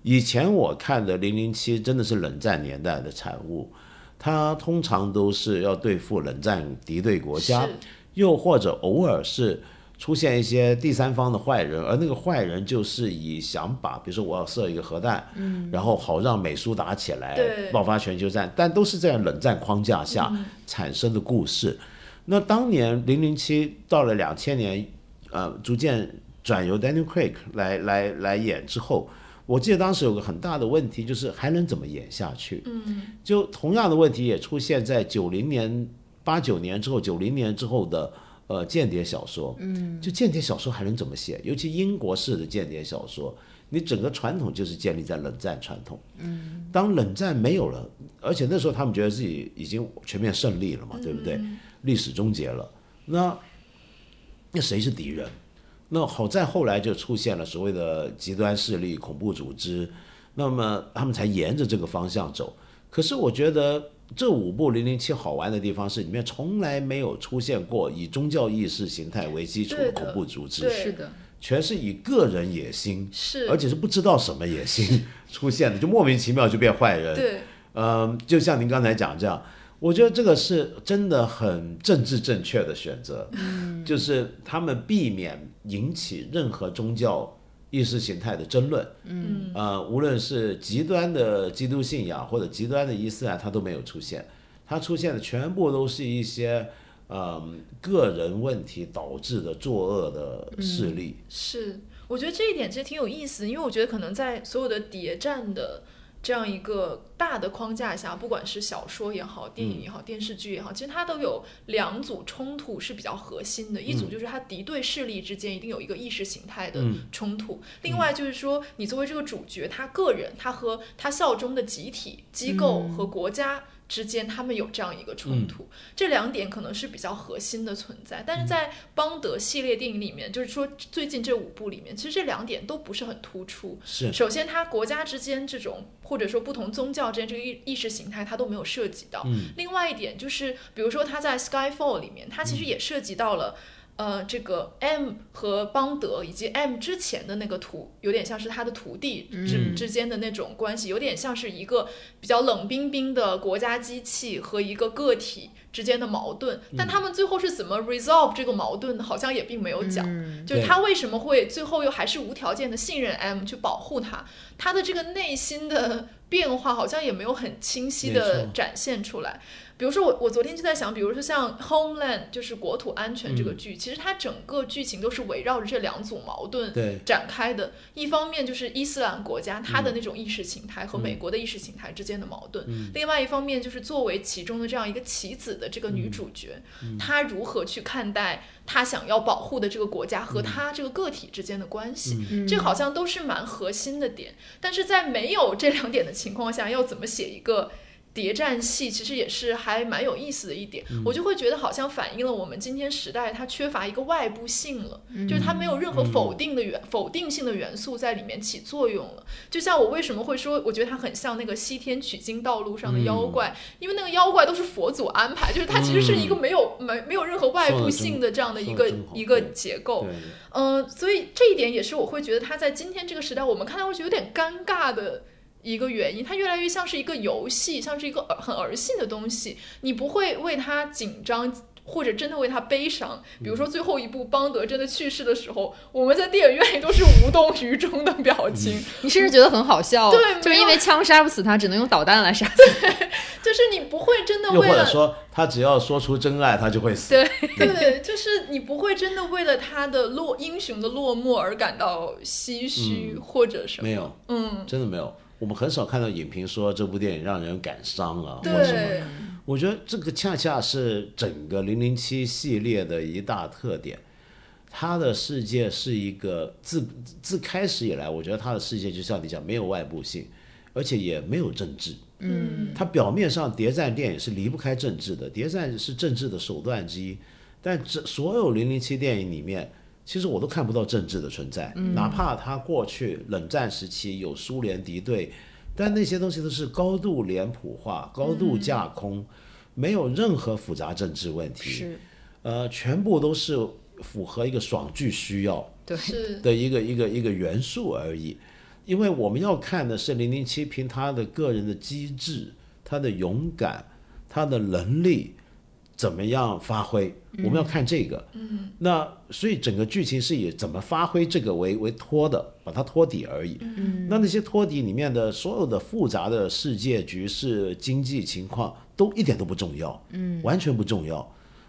以前我看的《零零七》真的是冷战年代的产物，它通常都是要对付冷战敌对国家，又或者偶尔是出现一些第三方的坏人，而那个坏人就是以想把，比如说我要射一个核弹，嗯，然后好让美苏打起来，爆发全球战，但都是在冷战框架下产生的故事。那当年零零七到了两千年，呃，逐渐转由 Daniel Craig 来来来演之后，我记得当时有个很大的问题，就是还能怎么演下去？嗯，就同样的问题也出现在九零年、八九年之后、九零年之后的呃间谍小说。嗯，就间谍小说还能怎么写？尤其英国式的间谍小说，你整个传统就是建立在冷战传统。嗯，当冷战没有了，而且那时候他们觉得自己已经全面胜利了嘛，对不对？历史终结了，那那谁是敌人？那好在后来就出现了所谓的极端势力、恐怖组织，那么他们才沿着这个方向走。可是我觉得这五部《零零七》好玩的地方是，里面从来没有出现过以宗教意识形态为基础的恐怖组织，是的，全是以个人野心，是，而且是不知道什么野心 出现的，就莫名其妙就变坏人。对，嗯，就像您刚才讲这样，我觉得这个是真的很政治正确的选择，就是他们避免引起任何宗教意识形态的争论，嗯，呃，无论是极端的基督信仰或者极端的伊斯兰，它都没有出现，它出现的全部都是一些。嗯，个人问题导致的作恶的势力，是，我觉得这一点其实挺有意思的，因为我觉得可能在所有的谍战的这样一个大的框架下，不管是小说也好，电影也好，电视剧也好，其实它都有两组冲突是比较核心的，一组就是它敌对势力之间一定有一个意识形态的冲突，另外就是说你作为这个主角，他个人，他和他效忠的集体、机构和国家。之间，他们有这样一个冲突，这两点可能是比较核心的存在。但是在邦德系列电影里面，就是说最近这五部里面，其实这两点都不是很突出。是首先，它国家之间这种或者说不同宗教之间这个意意识形态，它都没有涉及到。另外一点就是，比如说他在 Skyfall 里面，它其实也涉及到了。呃，这个 M 和邦德以及 M 之前的那个徒，有点像是他的徒弟之之间的那种关系，有点像是一个比较冷冰冰的国家机器和一个个体之间的矛盾。但他们最后是怎么 resolve 这个矛盾的，好像也并没有讲。就是他为什么会最后又还是无条件的信任 M 去保护他，他的这个内心的变化好像也没有很清晰的展现出来。比如说我我昨天就在想，比如说像 Homeland 就是国土安全这个剧，其实它整个剧情都是围绕着这两组矛盾展开的。一方面就是伊斯兰国家它的那种意识形态和美国的意识形态之间的矛盾，另外一方面就是作为其中的这样一个棋子的这个女主角，她如何去看待她想要保护的这个国家和她这个个体之间的关系，这好像都是蛮核心的点。但是在没有这两点的情况下，要怎么写一个？谍战戏其实也是还蛮有意思的一点，我就会觉得好像反映了我们今天时代它缺乏一个外部性了，就是它没有任何否定的元否定性的元素在里面起作用了。就像我为什么会说，我觉得它很像那个西天取经道路上的妖怪，因为那个妖怪都是佛祖安排，就是它其实是一个没有没没有任何外部性的这样的一个一个结构。嗯，所以这一点也是我会觉得它在今天这个时代，我们看到会觉得有点尴尬的。一个原因，它越来越像是一个游戏，像是一个很儿戏的东西，你不会为它紧张。或者真的为他悲伤，比如说最后一部邦德真的去世的时候，我们在电影院里都是无动于衷的表情。你甚至觉得很好笑，对，就是因为枪杀不死他，只能用导弹来杀死。就是你不会真的为了，又或者说他只要说出真爱，他就会死。对对，就是你不会真的为了他的落英雄的落寞而感到唏嘘或者什么。没有，嗯，真的没有。我们很少看到影评说这部电影让人感伤啊，或什么。我觉得这个恰恰是整个零零七系列的一大特点。他的世界是一个自自开始以来，我觉得他的世界就像你讲，没有外部性，而且也没有政治。嗯，他表面上谍战电影是离不开政治的，谍战是政治的手段之一。但这所有零零七电影里面，其实我都看不到政治的存在，哪怕他过去冷战时期有苏联敌对，但那些东西都是高度脸谱化、高度架空，没有任何复杂政治问题，是。呃，全部都是符合一个爽剧需要对，的一个一个一个元素而已。因为我们要看的是零零七凭他的个人的机智、他的勇敢、他的能力怎么样发挥，我们要看这个。嗯，那所以整个剧情是以怎么发挥这个为为托的，把它托底而已。嗯，那那些托底里面的所有的复杂的世界局势、经济情况都一点都不重要，嗯，完全不重要。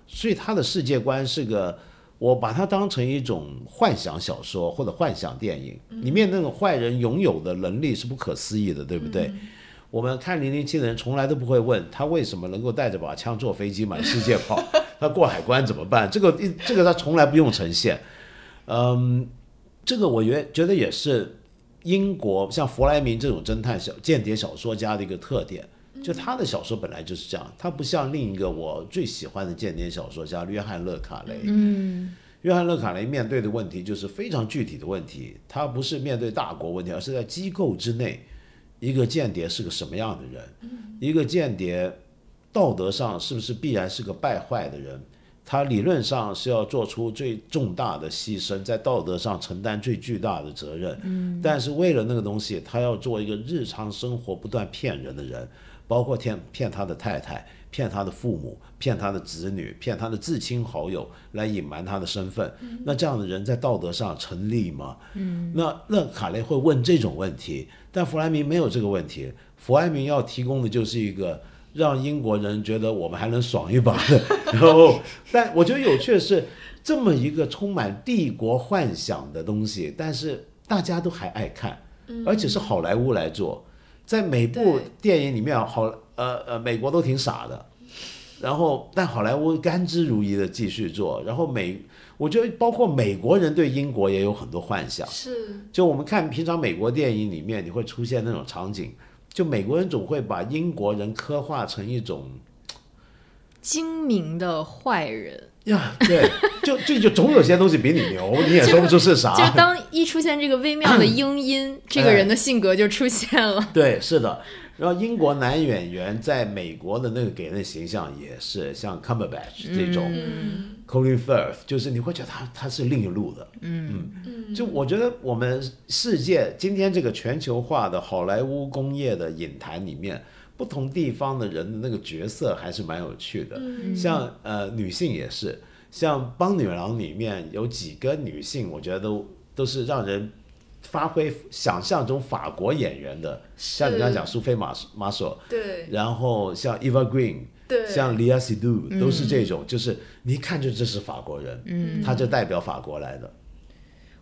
所以他的世界观是个，我把它当成一种幻想小说或者幻想电影，里面那种坏人拥有的能力是不可思议的，对不对？我们看零零七的人从来都不会问他为什么能够带着把枪坐飞机满世界跑，他过海关怎么办？这个一这个他从来不用呈现。嗯，这个我觉觉得也是英国像弗莱明这种侦探小间谍小说家的一个特点。就他的小说本来就是这样，他不像另一个我最喜欢的间谍小说家约翰·勒卡雷。嗯，约翰·勒卡雷面对的问题就是非常具体的问题，他不是面对大国问题，而是在机构之内，一个间谍是个什么样的人？一个间谍道德上是不是必然是个败坏的人？他理论上是要做出最重大的牺牲，在道德上承担最巨大的责任。嗯，但是为了那个东西，他要做一个日常生活不断骗人的人。包括骗骗他的太太、骗他的父母、骗他的子女、骗他的至亲好友，来隐瞒他的身份。那这样的人在道德上成立吗？嗯，那那卡雷会问这种问题，但弗莱明没有这个问题。弗莱明要提供的就是一个让英国人觉得我们还能爽一把的。然后，但我觉得有趣的是，这么一个充满帝国幻想的东西，但是大家都还爱看，而且是好莱坞来做。在每部电影里面，好呃呃，美国都挺傻的，然后但好莱坞甘之如饴的继续做，然后美，我觉得包括美国人对英国也有很多幻想，是，就我们看平常美国电影里面，你会出现那种场景，就美国人总会把英国人刻画成一种精明的坏人。呀，对，就就就总有些东西比你牛，你也说不出是啥。就当一出现这个微妙的英音，这个人的性格就出现了。对，是的。然后英国男演员在美国的那个给人的形象也是像 Cumberbatch 这种嗯，Colin Firth，就是你会觉得他他是另一路的。嗯嗯。就我觉得我们世界今天这个全球化的好莱坞工业的影坛里面。不同地方的人的那个角色还是蛮有趣的，像呃女性也是，像《帮女郎》里面有几个女性，我觉得都都是让人发挥想象中法国演员的，像你刚才讲苏菲玛玛索，对，然后像 Eva Green，对，像 Lia Seydoux 都是这种，就是你一看就这是法国人，嗯，他就代表法国来的。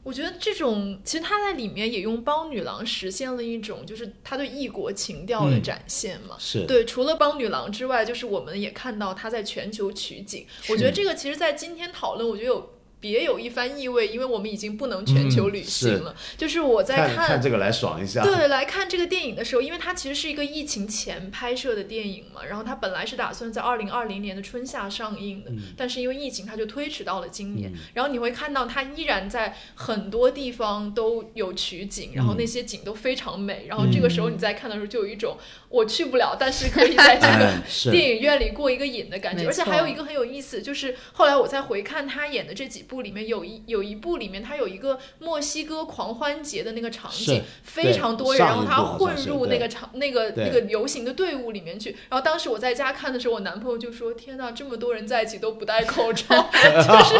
我觉得这种其实他在里面也用帮女郎实现了一种，就是他对异国情调的展现嘛。是对，除了帮女郎之外，就是我们也看到他在全球取景。我觉得这个其实，在今天讨论，我觉得有。别有一番意味，因为我们已经不能全球旅行了。就是我在看看这个来爽一下。对，来看这个电影的时候，因为它其实是一个疫情前拍摄的电影嘛，然后它本来是打算在二零二零年的春夏上映的，但是因为疫情，它就推迟到了今年。然后你会看到它依然在很多地方都有取景，然后那些景都非常美。然后这个时候你在看的时候，就有一种我去不了，但是可以在这个 电影院里过一个瘾的感觉。而且还有一个很有意思，就是后来我在回看他演的这几部。部里面有一有一部里面，它有一个墨西哥狂欢节的那个场景，非常多人，然后他混入那个场那个那个游行的队伍里面去。然后当时我在家看的时候，我男朋友就说：“天呐，这么多人在一起都不戴口罩，就是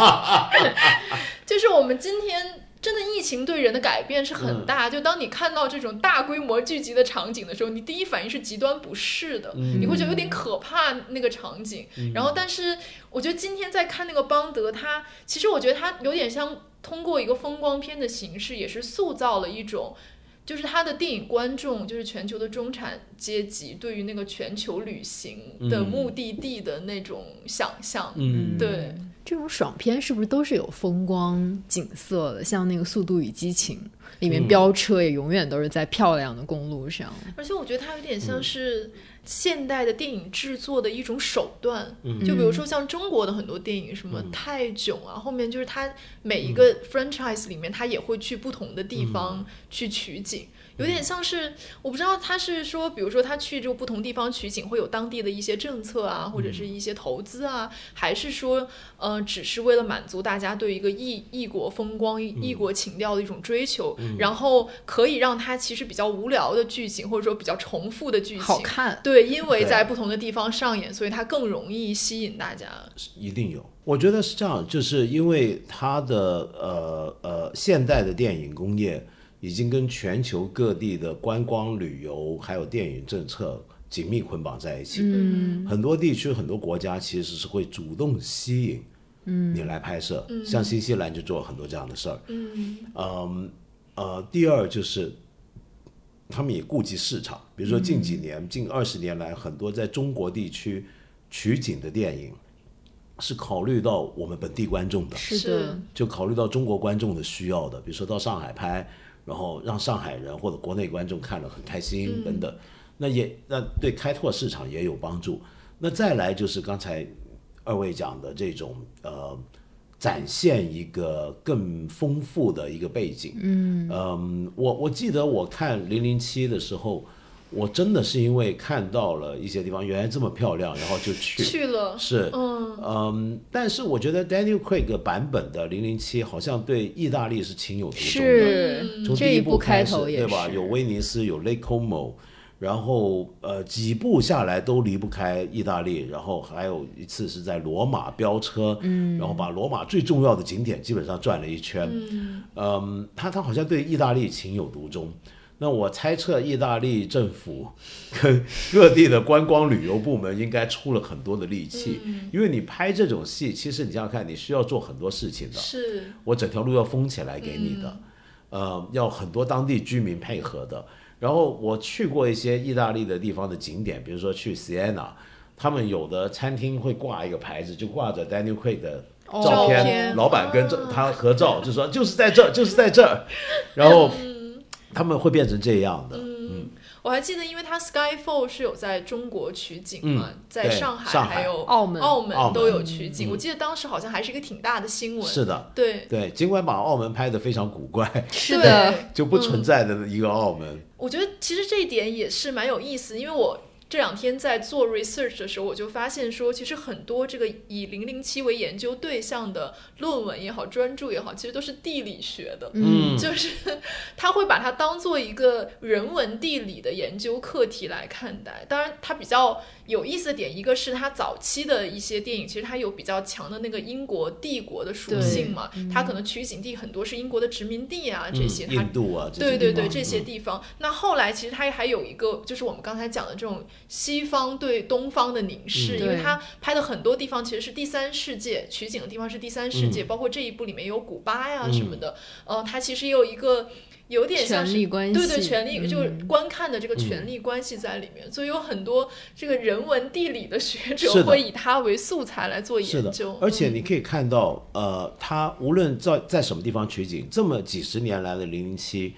就是我们今天。”真的疫情对人的改变是很大，就当你看到这种大规模聚集的场景的时候，你第一反应是极端不适的，你会觉得有点可怕那个场景。然后，但是我觉得今天在看那个邦德，他其实我觉得他有点像通过一个风光片的形式，也是塑造了一种，就是他的电影观众，就是全球的中产阶级对于那个全球旅行的目的地的那种想象。嗯，对。这种爽片是不是都是有风光景色的？像那个《速度与激情》，里面飙车也永远都是在漂亮的公路上。而且我觉得它有点像是现代的电影制作的一种手段，就比如说像中国的很多电影，什么泰囧啊，后面就是它每一个 franchise 里面，它也会去不同的地方去取景。有点像是，我不知道他是说，比如说他去这个不同地方取景会有当地的一些政策啊，或者是一些投资啊，还是说，呃，只是为了满足大家对一个异异国风光、异国情调的一种追求，然后可以让他其实比较无聊的剧情，或者说比较重复的剧情好看。对，因为在不同的地方上演，所以它更容易吸引大家。一定有，我觉得是这样，就是因为它的呃呃现代的电影工业。已经跟全球各地的观光旅游还有电影政策紧密捆绑在一起。嗯，很多地区、很多国家其实是会主动吸引，嗯，你来拍摄。嗯，像新西兰就做了很多这样的事儿。嗯，嗯，呃，第二就是他们也顾及市场，比如说近几年、近二十年来，很多在中国地区取景的电影是考虑到我们本地观众的，是的，就考虑到中国观众的需要的，比如说到上海拍。然后让上海人或者国内观众看了很开心等等，那也那对开拓市场也有帮助。那再来就是刚才二位讲的这种呃，展现一个更丰富的一个背景。嗯嗯，我我记得我看零零七的时候。我真的是因为看到了一些地方原来这么漂亮，然后就去去了。是，嗯嗯，但是我觉得 Daniel Craig 版本的零零七好像对意大利是情有独钟的。从第一部开始，对吧？有威尼斯，有 Lake Como，然后呃几部下来都离不开意大利，然后还有一次是在罗马飙车，嗯，然后把罗马最重要的景点基本上转了一圈。嗯，嗯，他他好像对意大利情有独钟。那我猜测，意大利政府 跟各地的观光旅游部门应该出了很多的力气，因为你拍这种戏，其实你想想看，你需要做很多事情的。是，我整条路要封起来给你的，呃，要很多当地居民配合的。然后我去过一些意大利的地方的景点，比如说去 Siena，他们有的餐厅会挂一个牌子，就挂着 Daniel Craig 的照片，老板跟这他合照，就说就是在这，就是在这儿，然后。他们会变成这样的。嗯，我还记得，因为他 Skyfall 是有在中国取景嘛，在上海还有澳门，澳门都有取景。我记得当时好像还是一个挺大的新闻。是的，对对，尽管把澳门拍的非常古怪，是的，就不存在的一个澳门。我觉得其实这一点也是蛮有意思，因为我。这两天在做 research 的时候，我就发现说，其实很多这个以零零七为研究对象的论文也好，专著也好，其实都是地理学的。嗯，就是他会把它当做一个人文地理的研究课题来看待。当然，它比较有意思的点，一个是它早期的一些电影，其实它有比较强的那个英国帝国的属性嘛。它可能取景地很多是英国的殖民地啊，这些。印度啊，对对对，这些地方。那后来其实它还有一个，就是我们刚才讲的这种。西方对东方的凝视，因为他拍的很多地方其实是第三世界，取景的地方是第三世界，包括这一部里面有古巴呀什么的。呃，他其实也有一个有点像是对对权力，就是观看的这个权力关系在里面。所以有很多这个人文地理的学 者会以它为素材来做研究。而且你可以看到，呃，它无论在在什么地方取景，这么几十年来的零零七，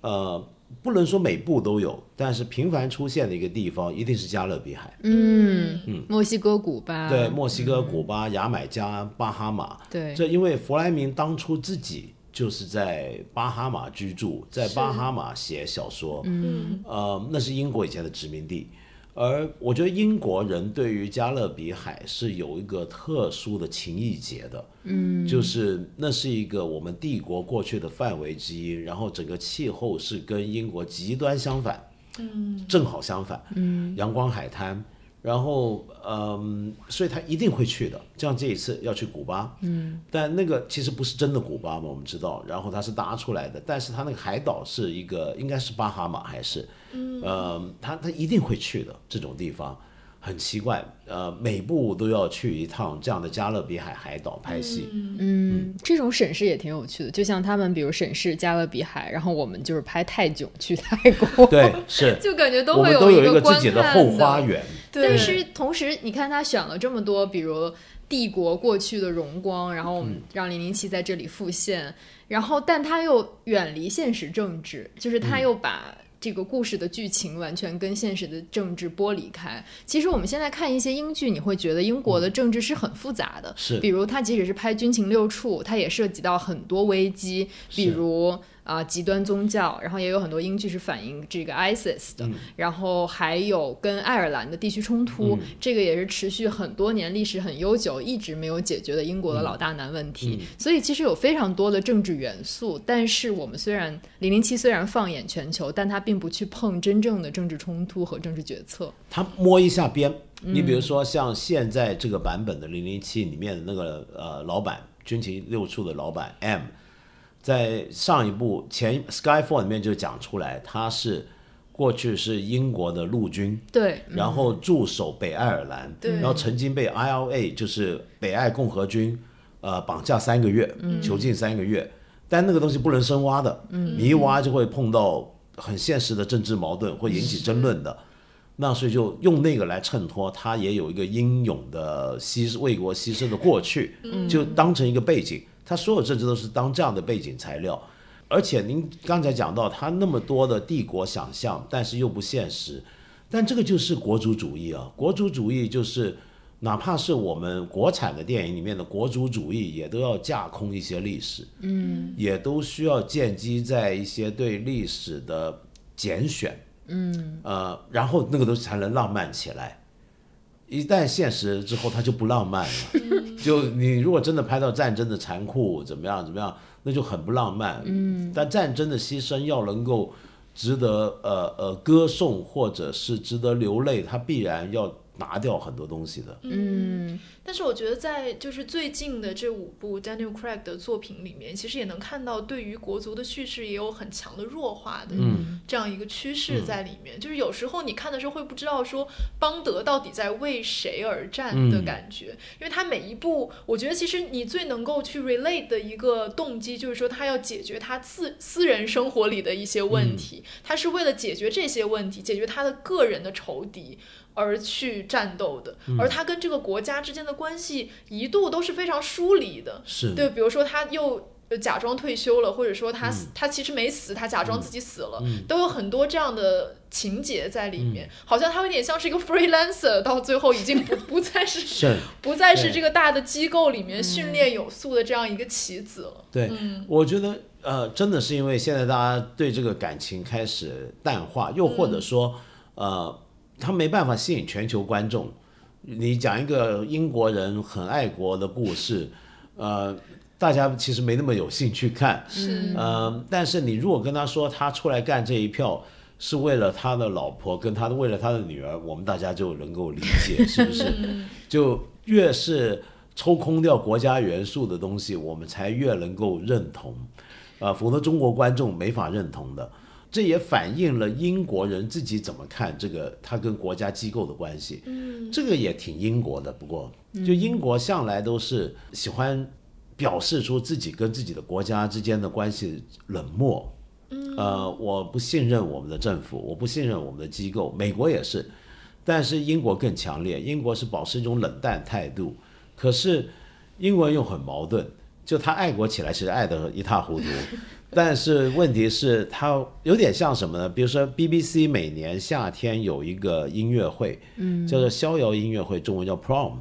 呃。不能说每部都有，但是频繁出现的一个地方一定是加勒比海。嗯嗯，墨西哥、古巴。对，墨西哥、古巴、牙买加、巴哈马。对，这因为弗莱明当初自己就是在巴哈马居住，在巴哈马写小说。嗯，呃，那是英国以前的殖民地。而我觉得英国人对于加勒比海是有一个特殊的情谊结的，嗯，就是那是一个我们帝国过去的范围之一，然后整个气候是跟英国极端相反，嗯，正好相反，嗯，阳光海滩。然后，嗯，所以他一定会去的。像这一次要去古巴，嗯，但那个其实不是真的古巴嘛，我们知道。然后他是搭出来的，但是他那个海岛是一个，应该是巴哈马还是，嗯，他他一定会去的这种地方。很奇怪，呃，每部都要去一趟这样的加勒比海海岛拍戏。嗯，这种审视也挺有趣的，就像他们比如审视加勒比海，然后我们就是拍泰囧去泰国。对，是，就感觉都会有一个自己的后花园。但是同时，你看他选了这么多，比如。帝国过去的荣光，然后我们让零零七在这里复现，然后但他又远离现实政治，就是他又把。这个故事的剧情完全跟现实的政治剥离开。其实我们现在看一些英剧，你会觉得英国的政治是很复杂的。是，比如它即使是拍军情六处，它也涉及到很多危机，比如。啊，极端宗教，然后也有很多英剧是反映这个 ISIS 的，然后还有跟爱尔兰的地区冲突，这个也是持续很多年、历史很悠久、一直没有解决的英国的老大难问题。所以其实有非常多的政治元素，但是我们虽然零零七虽然放眼全球，但它并不去碰真正的政治冲突和政治决策。它摸一下边，你比如说像现在这个版本的零零七里面的那个呃老板，军情六处的老板 M。在上一部前《Skyfall》里面就讲出来，他是过去是英国的陆军，对，然后驻守北爱尔兰，对，然后曾经被 ILA 就是北爱共和军，呃，绑架三个月，囚禁三个月，但那个东西不能深挖的，你一挖就会碰到很现实的政治矛盾，会引起争论的，那所以就用那个来衬托他也有一个英勇的牺为国牺牲的过去，就当成一个背景。他所有政治都是当这样的背景材料，而且您刚才讲到他那么多的帝国想象，但是又不现实，但这个就是国族主义啊！国族主义就是哪怕是我们国产的电影里面的国族主义，也都要架空一些历史，嗯，也都需要建基在一些对历史的拣选，嗯，呃，然后那个东西才能浪漫起来。一旦现实之后，它就不浪漫了。就你如果真的拍到战争的残酷怎么样怎么样，那就很不浪漫。嗯，但战争的牺牲要能够值得呃呃歌颂或者是值得流泪，它必然要拿掉很多东西的。嗯。但是我觉得，在就是最近的这五部 Daniel Craig 的作品里面，其实也能看到对于国足的叙事也有很强的弱化的这样一个趋势在里面。就是有时候你看的时候会不知道说邦德到底在为谁而战的感觉，因为他每一部，我觉得其实你最能够去 relate 的一个动机就是说他要解决他自私人生活里的一些问题，他是为了解决这些问题，解决他的个人的仇敌。而去战斗的，而他跟这个国家之间的关系一度都是非常疏离的。是。对，比如说他又假装退休了，或者说他他其实没死，他假装自己死了，都有很多这样的情节在里面。好像他有点像是一个 freelancer，到最后已经不 不再是不再是这个大的机构里面训练有素的这样一个棋子了。对，我觉得呃，真的是因为现在大家对这个感情开始淡化，又或者说呃。他没办法吸引全球观众。你讲一个英国人很爱国的故事，呃，大家其实没那么有兴趣看。是。呃，但是你如果跟他说他出来干这一票是为了他的老婆跟他的为了他的女儿，我们大家就能够理解，是不是？就越是抽空掉国家元素的东西，我们才越能够认同。啊，否则中国观众没法认同的。这也反映了英国人自己怎么看这个他跟国家机构的关系。嗯，这个也挺英国的。不过，就英国向来都是喜欢表示出自己跟自己的国家之间的关系冷漠。嗯，呃，我不信任我们的政府，我不信任我们的机构。美国也是，但是英国更强烈。英国是保持一种冷淡态度，可是英国人又很矛盾，就他爱国起来，其实爱得一塌糊涂。但是问题是，它有点像什么呢？比如说，BBC 每年夏天有一个音乐会，嗯，叫做逍遥音乐会，中文叫 Prom，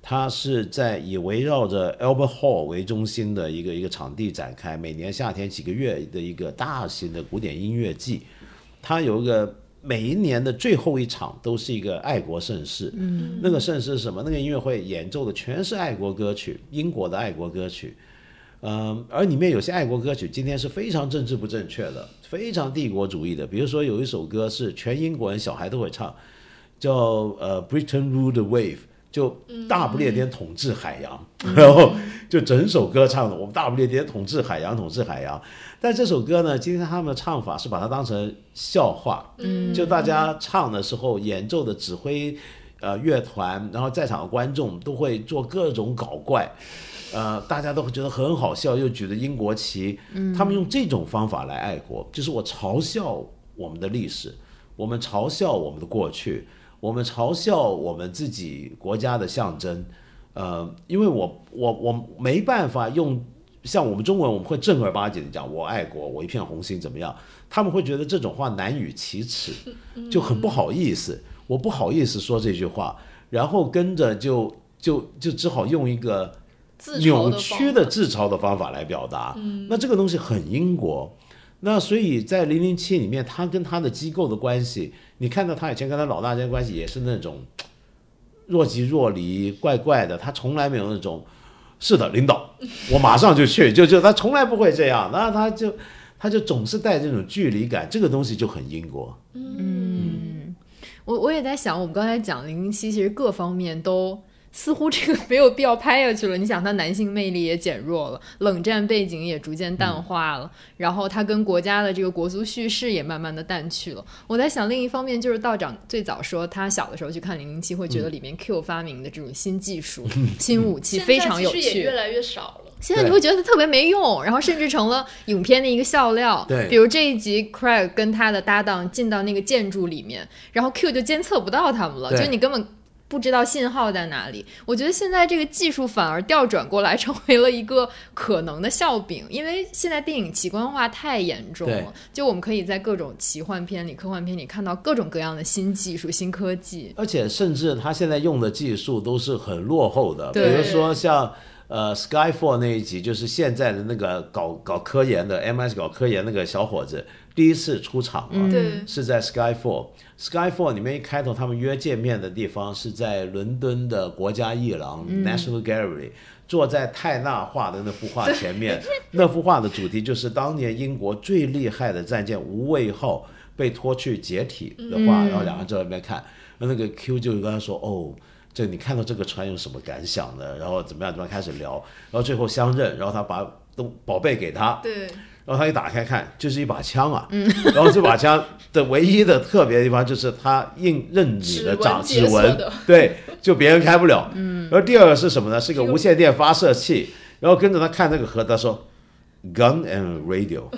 它是在以围绕着 Albert Hall 为中心的一个一个场地展开，每年夏天几个月的一个大型的古典音乐季。它有一个每一年的最后一场都是一个爱国盛世，嗯，那个盛世是什么？那个音乐会演奏的全是爱国歌曲，英国的爱国歌曲。嗯，而里面有些爱国歌曲，今天是非常政治不正确的，非常帝国主义的。比如说有一首歌是全英国人小孩都会唱，叫呃 Britain rule the wave，就大不列颠统治海洋，然后就整首歌唱的我们大不列颠统治海洋，统治海洋。但这首歌呢，今天他们的唱法是把它当成笑话，嗯，就大家唱的时候，演奏的指挥呃乐团，然后在场的观众都会做各种搞怪。呃，大家都会觉得很好笑，又举着英国旗，他们用这种方法来爱国，就是我嘲笑我们的历史，我们嘲笑我们的过去，我们嘲笑我们自己国家的象征，呃，因为我我我没办法用像我们中文我们会正儿八经的讲我爱国，我一片红心怎么样？他们会觉得这种话难以启齿，就很不好意思，我不好意思说这句话，然后跟着就就就只好用一个扭曲的自嘲的方法来表达。那这个东西很英国。那所以在零零七里面，他跟他的机构的关系，你看到他以前跟他老大之间关系也是那种若即若离、怪怪的，他从来没有那种是的领导，我马上就去，就就他从来不会这样，那他就他就总是带这种距离感，这个东西就很英国。嗯我我也在想，我们刚才讲零零七，其实各方面都似乎这个没有必要拍下去了。你想，他男性魅力也减弱了，冷战背景也逐渐淡化了，然后他跟国家的这个国足叙事也慢慢的淡去了。我在想，另一方面就是道长最早说，他小的时候去看零零七，会觉得里面 Q 发明的这种新技术、新武器非常有趣其实也越。来越少了。现在你会觉得它特别没用，然后甚至成了影片的一个笑料。对比如这一集，Craig 跟他的搭档进到那个建筑里面，然后 Q 就监测不到他们了，就你根本不知道信号在哪里。我觉得现在这个技术反而调转过来，成为了一个可能的笑柄，因为现在电影奇观化太严重了。就我们可以在各种奇幻片里、科幻片里看到各种各样的新技术、新科技。而且甚至他现在用的技术都是很落后的，比如说像呃 Skyfall 那一集，就是现在的那个搞搞科研的 MS 搞科研那个小伙子第一次出场嘛，对。是在 Skyfall。Skyfall 里面一开头他们约见面的地方是在伦敦的国家艺廊、National Gallery。坐在泰纳画的那幅画前面，那幅画的主题就是当年英国最厉害的战舰无畏号被拖去解体的画，然后两个人在外面看，然后那个 Q 就跟他说：“哦，这你看到这个船有什么感想呢？然后怎么样怎么样开始聊，然后最后相认，然后他把东宝贝给他，对，然后他一打开看，就是一把枪啊，然后这把枪的唯一的特别的地方就是它印认你的掌指指纹对，就别人开不了。嗯，然后第二个是什么呢？是个无线电发射器，然后跟着他看那个盒，他说。Gun and radio,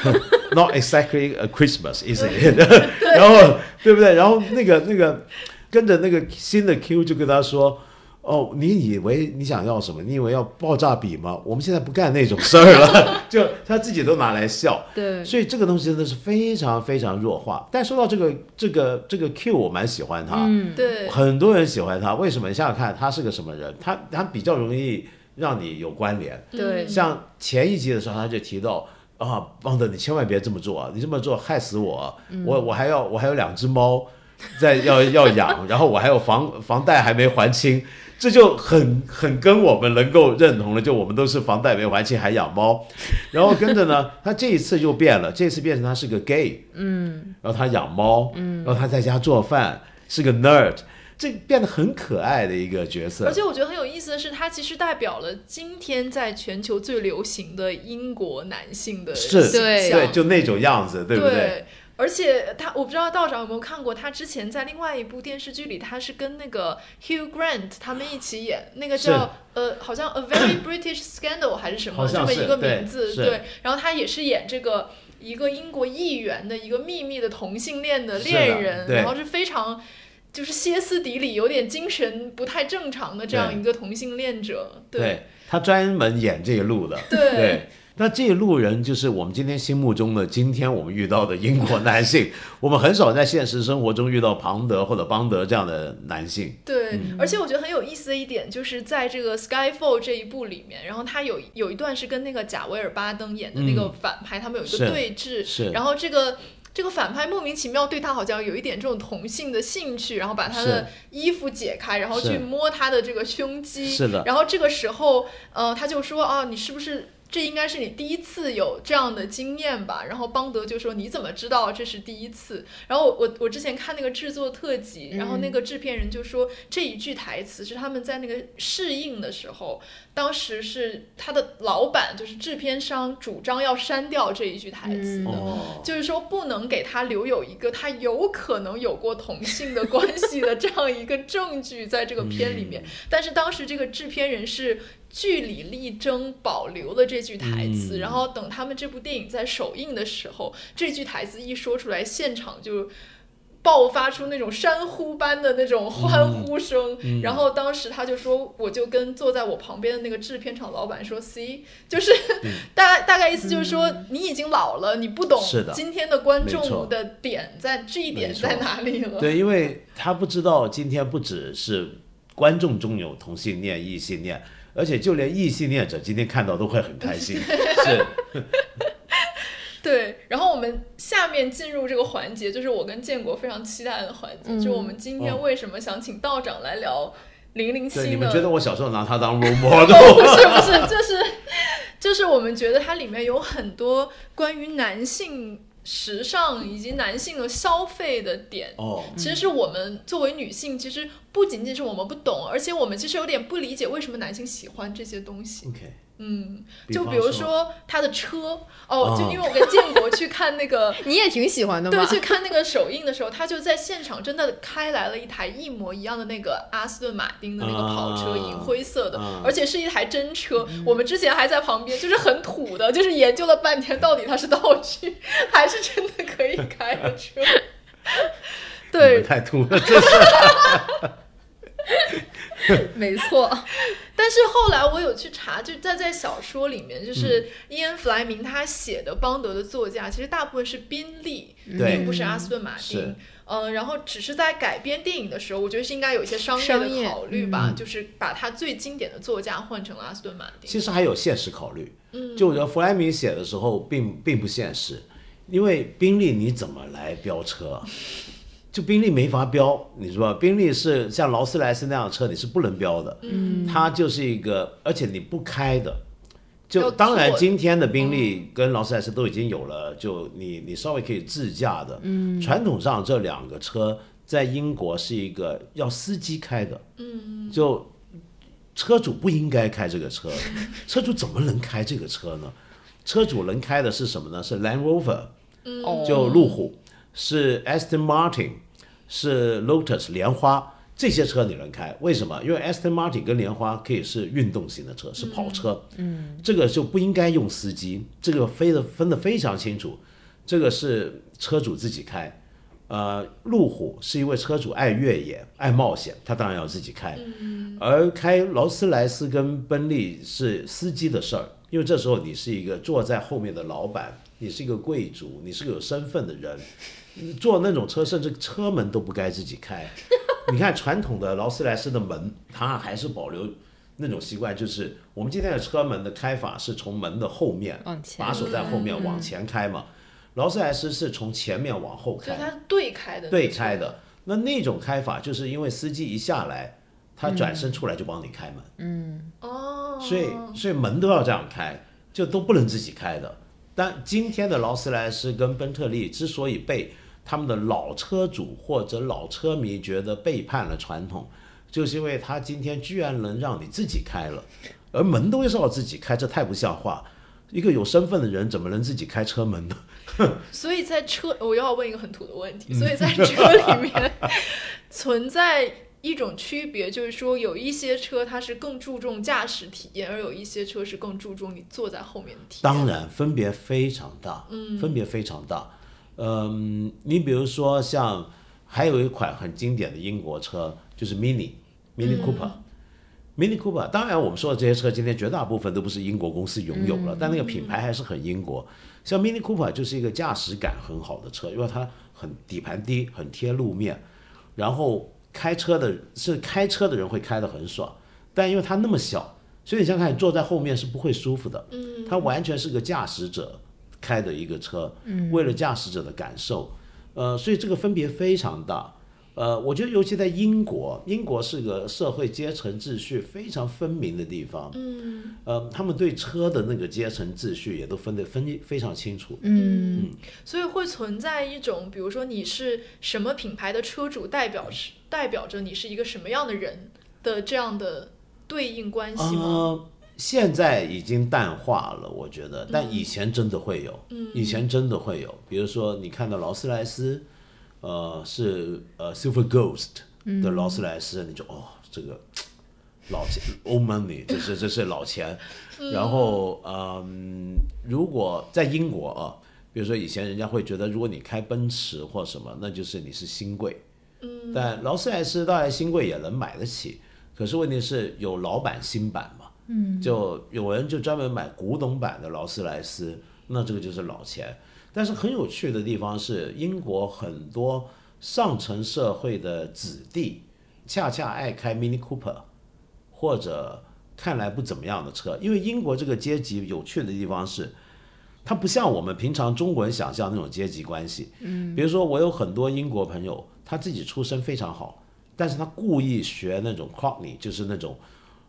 not exactly a Christmas, isn't it？然后对不对？然后那个那个跟着那个新的 Q 就跟他说：“哦，你以为你想要什么？你以为要爆炸笔吗？我们现在不干那种事儿了。”就他自己都拿来笑。对所以这个东西真的是非常非常弱化。但说到这个这个这个 Q，我蛮喜欢他，嗯，对，很多人喜欢他。为什么？你想想看，他是个什么人？他他比较容易让你有关联。对，像前一集的时候，他就提到啊，邦德，你千万别这么做啊！你这么做害死我啊，我我还要我还有两只猫在要要养，然后我还有房房贷还没还清，这就很很跟我们能够认同了。就我们都是房贷没还清还养猫，然后跟着呢，他这一次就变了，这次变成他是个 gay，嗯，然后他养猫，嗯，然后他在家做饭，是个 nerd。这变得很可爱的一个角色，而且我觉得很有意思的是，他其实代表了今天在全球最流行的英国男性的是形对象对，就那种样子，对不对？而且他，我不知道道长有没有看过，他之前在另外一部电视剧里，他是跟那个 Hugh Grant 他们一起演，那个叫呃，好像 A Very British Scandal 还是什么是这么一个名字，是对。然后他也是演这个一个英国议员的一个秘密的同性恋的恋人，然后是非常。就是歇斯底里、有点精神不太正常的这样一个同性恋者，对他专门演这一路的，对对。那这一路人就是我们今天心目中的，今天我们遇到的英国男性，我们很少在现实生活中遇到庞德或者邦德这样的男性。对，而且我觉得很有意思的一点，就是在这个《Skyfall》这一部里面，然后他有有一段是跟那个贾维尔巴登演的那个反派，他们有一个对峙，是然后这个。这个反派莫名其妙对他好像有一点这种同性的兴趣，然后把他的衣服解开，然后去摸他的这个胸肌。是的然后这个时候，呃，他就说啊，你是不是这应该是你第一次有这样的经验吧？然后邦德就说你怎么知道这是第一次？然后我我我之前看那个制作特辑，然后那个制片人就说这一句台词是他们在那个适应的时候，当时是他的老板就是制片商主张要删掉这一句台词的。哦，就是说，不能给他留有一个他有可能有过同性的关系的这样一个证据在这个片里面。但是当时这个制片人是据理力争保留了这句台词，嗯然后等他们这部电影在首映的时候，这句台词一说出来，现场就。爆发出那种山呼般的那种欢呼声，然后当时他就说，我就跟坐在我旁边的那个制片厂老板说，C，就是 大大概意思就是说，你已经老了，你不懂今天的观众的点在这一点在哪里了。对，因为他不知道今天不只是观众中有同性恋、异性恋，而且就连异性恋者今天看到都会很开心。是，对，然后我们下面进入这个环节，就是我跟建国非常期待的环节，就我们今天哦为什么想请道长来聊零零七，呢？你们觉得我小时候拿他当 role 不 model？不是不是，就是就是我们觉得它里面有很多关于男性时尚以及男性的消费的点。哦，其实是我们作为女性，其实不仅仅是我们不懂，而且我们其实有点不理解为什么男性喜欢这些东西。OK，嗯，就比如说。说他的车，哦，哦就因为我跟建国去看那个 你也挺喜欢的对，去看那个首映的时候，他就在现场真的开来了一台一模一样的那个阿斯顿马丁的那个跑车，啊银灰色的，啊而且是一台真车。我们之前还在旁边，就是很土的，就是研究了半天，到底它是道具还是真的可以开的车。对，太土了，这是 没错，但是后来我有去查，就在在小说里面，嗯就是伊恩·弗莱明他写的邦德的座驾，其实大部分是宾利，并不是阿斯顿马丁。嗯，然后只是在改编电影的时候，我觉得是应该有一些商业的考虑吧，嗯就是把它最经典的座驾换成了阿斯顿马丁。其实还有现实考虑。嗯就我觉得弗莱明写的时候并并不现实，因为宾利你怎么来飙车啊？就宾利没法标，你知道吧？宾利是像劳斯莱斯那样的车，你是不能标的。嗯，它就是一个，而且你不开的。就当然，今天的宾利跟劳斯莱斯都已经有了，就你你稍微可以自驾的。嗯，传统上这两个车在英国是一个要司机开的。嗯，就车主不应该开这个车，车主怎么能开这个车呢？车主能开的是什么呢？是 Land Rover，哦就路虎，是 Aston Martin，是 Lotus 莲花这些车你能开，为什么？因为 Aston Martin 跟莲花可以是运动型的车，是跑车，嗯，这个就不应该用司机，这个分的分得非常清楚，这个是车主自己开。呃，路虎是因为车主爱越野、爱冒险，他当然要自己开。而开劳斯莱斯跟宾利是司机的事儿，因为这时候你是一个坐在后面的老板，你是一个贵族，你是个有身份的人，坐那种车甚至车门都不该自己开。你看传统的劳斯莱斯的门，它还是保留那种习惯，就是我们今天的车门的开法是从门的后面，把手在后面往前开嘛。劳斯莱斯是从前面往后开，就是它是对开的，对开的。那那种开法，就是因为司机一下来，他转身出来就帮你开门，嗯哦，所以所以门都要这样开，就都不能自己开的。但今天的劳斯莱斯跟奔特利之所以被他们的老车主或者老车迷觉得背叛了传统，就是因为他今天居然能让你自己开了，而门都是要自己开，这太不像话。一个有身份的人怎么能自己开车门呢？所以在车，我又要问一个很土的问题，所以在车里面 存在一种区别，就是说有一些车它是更注重驾驶体验，而有一些车是更注重你坐在后面的体验。当然，分别非常大，嗯，分别非常大。嗯，你比如说像还有一款很经典的英国车，就是 Mini Mini Cooper。Mini Cooper，当然我们说的这些车，今天绝大部分都不是英国公司拥有了，但那个品牌还是很英国。像 Mini Cooper 就是一个驾驶感很好的车，因为它很底盘低，很贴路面，然后开车的是开车的人会开得很爽，但因为它那么小，所以你想想看，坐在后面是不会舒服的。嗯，它完全是个驾驶者开的一个车，嗯，为了驾驶者的感受，呃，所以这个分别非常大。呃，我觉得尤其在英国，英国是个社会阶层秩序非常分明的地方。嗯，呃，他们对车的那个阶层秩序也都分得分非常清楚。嗯，所以会存在一种，比如说你是什么品牌的车主，代表是代表着你是一个什么样的人的这样的对应关系吗？呃，现在已经淡化了，我觉得，但以前真的会有，以前真的会有。比如说，你看到劳斯莱斯，呃，是呃 Silver Ghost 的劳斯莱斯，你就哦，这个老钱 old money，这是这是老钱。然后，嗯，如果在英国啊，比如说以前人家会觉得，如果你开奔驰或什么，那就是你是新贵。嗯，但劳斯莱斯当然新贵也能买得起，可是问题是有老版新版嘛。嗯，就有人就专门买古董版的劳斯莱斯，那这个就是老钱。但是很有趣的地方是，英国很多上层社会的子弟，恰恰爱开 Mini Cooper，或者看来不怎么样的车。因为英国这个阶级有趣的地方是，它不像我们平常中国人想象那种阶级关系。嗯，比如说我有很多英国朋友，他自己出身非常好，但是他故意学那种 Cockney，就是那种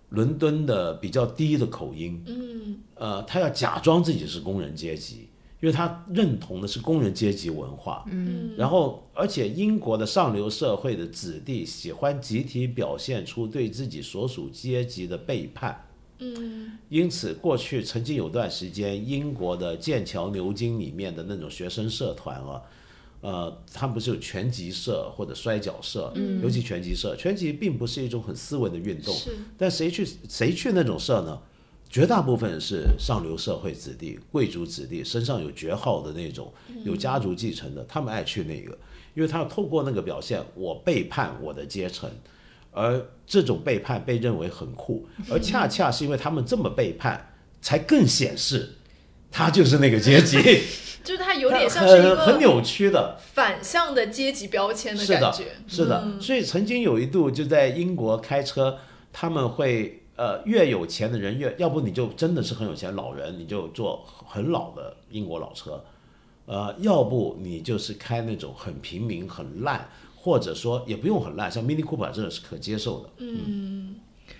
伦敦的比较低的口音。嗯，呃，他要假装自己是工人阶级。因为他认同的是工人阶级文化，嗯，然后而且英国的上流社会的子弟喜欢集体表现出对自己所属阶级的背叛，嗯，因此过去曾经有段时间，英国的剑桥牛津里面的那种学生社团啊，呃，他们不是有拳击社或者摔跤社，嗯，尤其拳击社，拳击并不是一种很斯文的运动，但谁去谁去那种社呢？绝大部分是上流社会子弟、贵族子弟，身上有爵号的那种，有家族继承的，他们爱去那个，因为他要透过那个表现，我背叛我的阶层，而这种背叛被认为很酷，而恰恰是因为他们这么背叛，才更显示他就是那个阶级，就是他有点像是一个很扭曲的。反向的阶级标签的感觉，是的，所以曾经有一度就在英国开车，他们会。呃，越有钱的人越要不你就真的是很有钱老人，你就坐很老的英国老车，呃，要不你就是开那种很平民、很烂，或者说也不用很烂，像 Mini Cooper 真的是可接受的。嗯，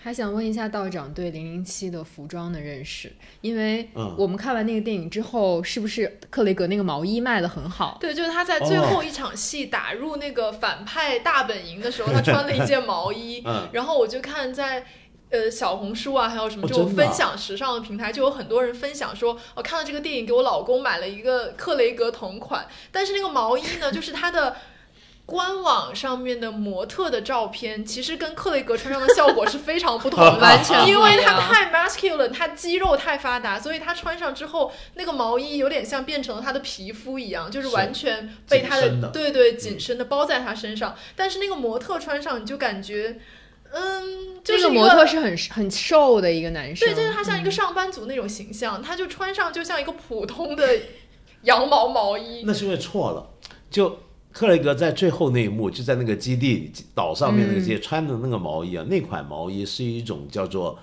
还想问一下道长对零零七的服装的认识，因为我们看完那个电影之后，是不是克雷格那个毛衣卖的很好？对，就是他在最后一场戏打入那个反派大本营的时候，他穿了一件毛衣，然后我就看在。呃，小红书啊，还有什么这种分享时尚的平台，就有很多人分享说，我看了这个电影，给我老公买了一个克雷格同款。但是那个毛衣呢，就是它的官网上面的模特的照片，其实跟克雷格穿上的效果是非常不同的，完全因为他太 masculine，他肌肉太发达，所以他穿上之后，那个毛衣有点像变成了他的皮肤一样，就是完全被他的对对紧身的包在他身上。但是那个模特穿上，你就感觉。嗯，这个模特是很很瘦的一个男生，对，就是他像一个上班族那种形象，他就穿上就像一个普通的羊毛毛衣。那是因为错了，就克雷格在最后那一幕，就在那个基地岛上面那个街穿的那个毛衣啊，那款毛衣是一种叫做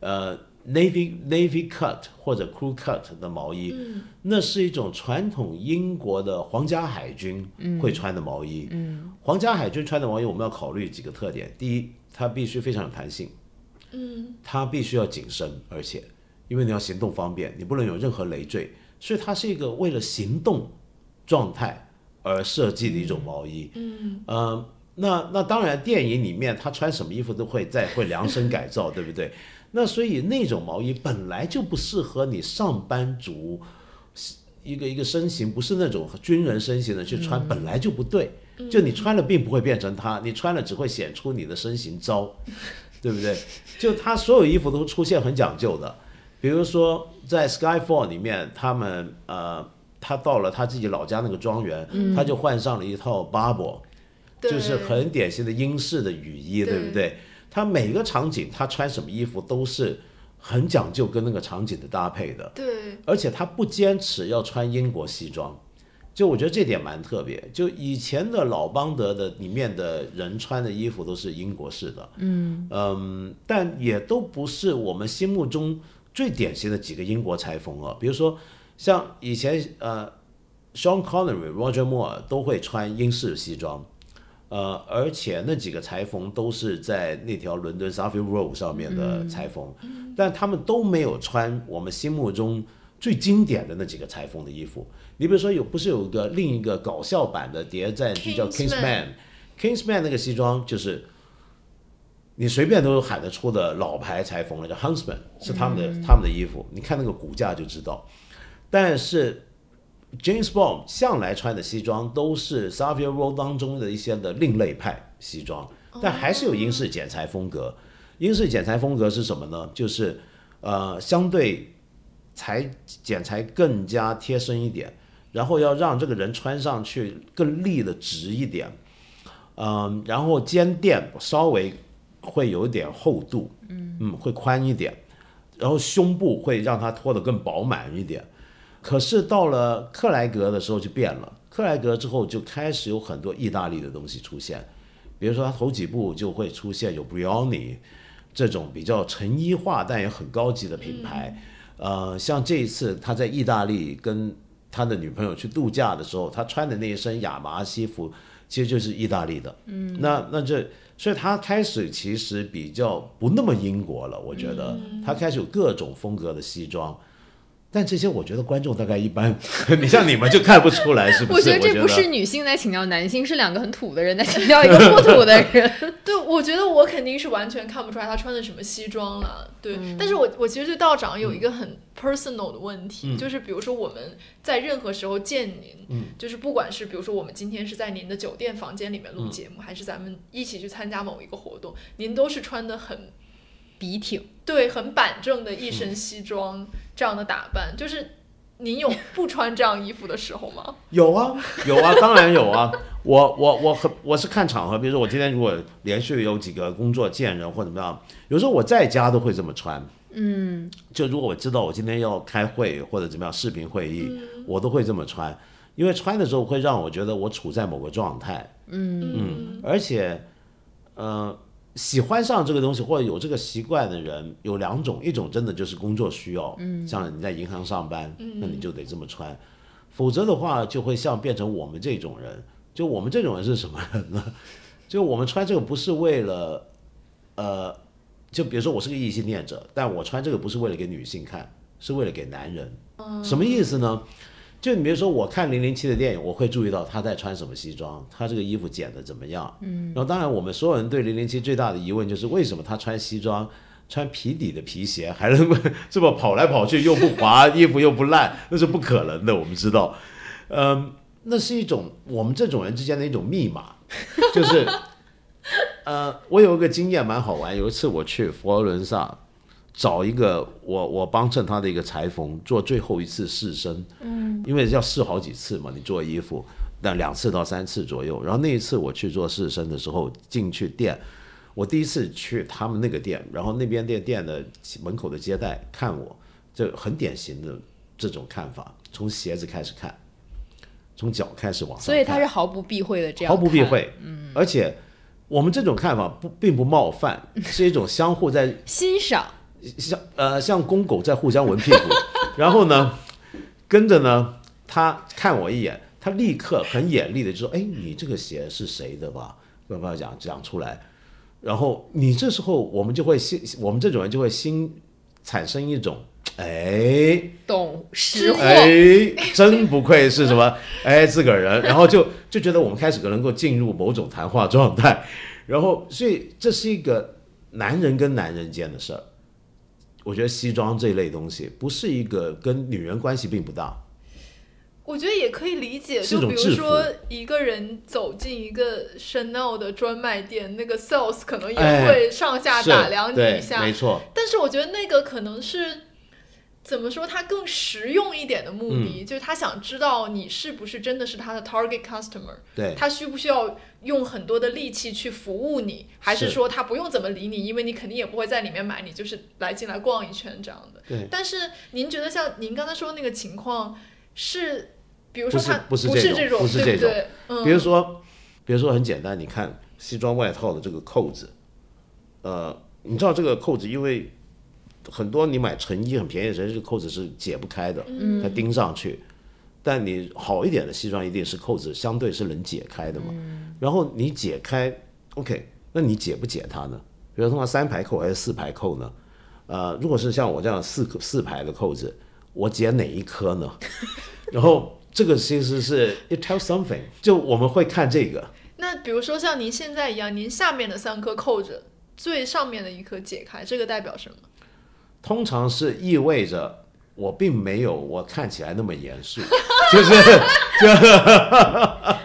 呃 navy navy cut 或者 crew cut 的毛衣，那是一种传统英国的皇家海军会穿的毛衣。嗯，皇家海军穿的毛衣，我们要考虑几个特点，第一。它必须非常有弹性，嗯，它必须要紧身，而且因为你要行动方便，你不能有任何累赘，所以它是一个为了行动状态而设计的一种毛衣，嗯，呃，那那当然，电影里面他穿什么衣服都会再会量身改造，对不对？那所以那种毛衣本来就不适合你上班族，一个一个身形不是那种军人身形的去穿，本来就不对。就你穿了并不会变成他，你穿了只会显出你的身形糟，对不对？就他所有衣服都出现很讲究的，比如说在《Skyfall》里面，他们呃，他到了他自己老家那个庄园，他就换上了一套 Barbour，就是很典型的英式的雨衣，对。不对？他每个场景他穿什么衣服都是很讲究跟那个场景的搭配的，对，而且他不坚持要穿英国西装。就我觉得这点蛮特别，就以前的老邦德的里面的人穿的衣服都是英国式的，嗯。嗯，但也都不是我们心目中最典型的几个英国裁缝啊。比如说像以前呃，Sean Connery、Roger Moore 都会穿英式西装，呃，而且那几个裁缝都是在那条伦敦 Savile Row 上面的裁缝，但他们都没有穿我们心目中最经典的那几个裁缝的衣服。你比如说有不是有一个另一个搞笑版的谍战剧叫 Kingsman，Kingsman 那个西装就是你随便都喊得出的老牌裁缝了，叫 Huntsman 是他们的他们的衣服，你看那个骨架就知道。但是 James Bond 向来穿的西装都是 Savile Row 当中的一些的另类派西装，但还是有英式剪裁风格。英式剪裁风格是什么呢？就是呃相对裁剪裁更加贴身一点。然后要让这个人穿上去更立的直一点，嗯，然后肩垫稍微会有一点厚度，嗯嗯，会宽一点，然后胸部会让它拖得更饱满一点。可是到了克莱格的时候就变了，克莱格之后就开始有很多意大利的东西出现，比如说他头几部就会出现有 Brioni 这种比较成衣化但也很高级的品牌，呃，像这一次他在意大利跟他的女朋友去度假的时候，他穿的那一身亚麻西服其实就是意大利的，嗯，那那这所以他开始其实比较不那么英国了，我觉得。他开始有各种风格的西装。但这些我觉得观众大概一般，你像你们就看不出来，是不是？我觉得这不是女性在请教男性，是两个很土的人在请教一个不土的人。对，我觉得我肯定是完全看不出来他穿的什么西装了。对，但是我我其实对道长有一个很 personal 的问题，就是比如说我们在任何时候见您，嗯，就是不管是比如说我们今天是在您的酒店房间里面录节目，还是咱们一起去参加某一个活动，您都是穿的很。笔挺，对，很板正的一身西装，这样的打扮，就是您有不穿这样衣服的时候吗？有啊，有啊，当然有啊。我我我很我是看场合，比如说我今天如果连续有几个工作见人或怎么样，有时候我在家都会这么穿。嗯，就如果我知道我今天要开会或者怎么样视频会议，我都会这么穿，因为穿的时候会让我觉得我处在某个状态。嗯嗯，而且，呃。喜欢上这个东西或者有这个习惯的人有两种，一种真的就是工作需要，嗯，像你在银行上班，那你就得这么穿，否则的话就会像变成我们这种人，就我们这种人是什么人呢？就我们穿这个不是为了，呃，就比如说我是个异性恋者，但我穿这个不是为了给女性看，是为了给男人，什么意思呢？就你比如说，我看零零七的电影，我会注意到他在穿什么西装，他这个衣服剪的怎么样。嗯，然后当然，我们所有人对零零七最大的疑问就是，为什么他穿西装、穿皮底的皮鞋，还能 这么跑来跑去，又不滑，衣服又不烂，那是不可能的。我们知道，嗯，那是一种我们这种人之间的一种密码，就是，呃，我有一个经验蛮好玩，有一次我去佛罗伦萨。找一个我我帮衬他的一个裁缝做最后一次试身，嗯，因为要试好几次嘛，你做衣服，但两次到三次左右。然后那一次我去做试身的时候，进去店，我第一次去他们那个店，然后那边店店的门口的接待看我，就很典型的这种看法，从鞋子开始看，从脚开始往上，所以他是毫不避讳的这样，毫不避讳，嗯，而且我们这种看法不并不冒犯，是一种相互在欣赏。像呃像公狗在互相闻屁股，然后呢，跟着呢，他看我一眼，他立刻很严厉的就说：“哎，你这个鞋是谁的吧？要不要讲讲出来？”然后你这时候我们就会心，我们这种人就会心产生一种哎懂识货，哎真不愧是什么哎自个儿人，然后就就觉得我们开始能够进入某种谈话状态，然后所以这是一个男人跟男人间的事儿。我觉得西装这一类东西不是一个跟女人关系并不大，我觉得也可以理解。就比如说一个人走进一个 Chanel 的专卖店，那个 sales 可能也会上下打量你一下，没错。但是我觉得那个可能是。怎么说？他更实用一点的目的，就是他想知道你是不是真的是他的 target customer。对，他需不需要用很多的力气去服务你，还是说他不用怎么理你，因为你肯定也不会在里面买，你就是来进来逛一圈这样的。对。但是您觉得像您刚才说的那个情况是，比如说他不是这种，不是这种，对嗯。比如说，比如说很简单，你看西装外套的这个扣子，呃，你知道这个扣子因为。很多你买成衣很便宜的时候，这个扣子是解不开的，它钉上去。但你好一点的西装，一定是扣子相对是能解开的嘛。然后你解开，OK，那你解不解它呢？比如说它三排扣还是四排扣呢？呃，如果是像我这样四四排的扣子，我解哪一颗呢？然后这个其实是 it tells something，就我们会看这个。那比如说像您现在一样，您下面的三颗扣子，最上面的一颗解开，这个代表什么？通常是意味着我并没有我看起来那么严肃，就是就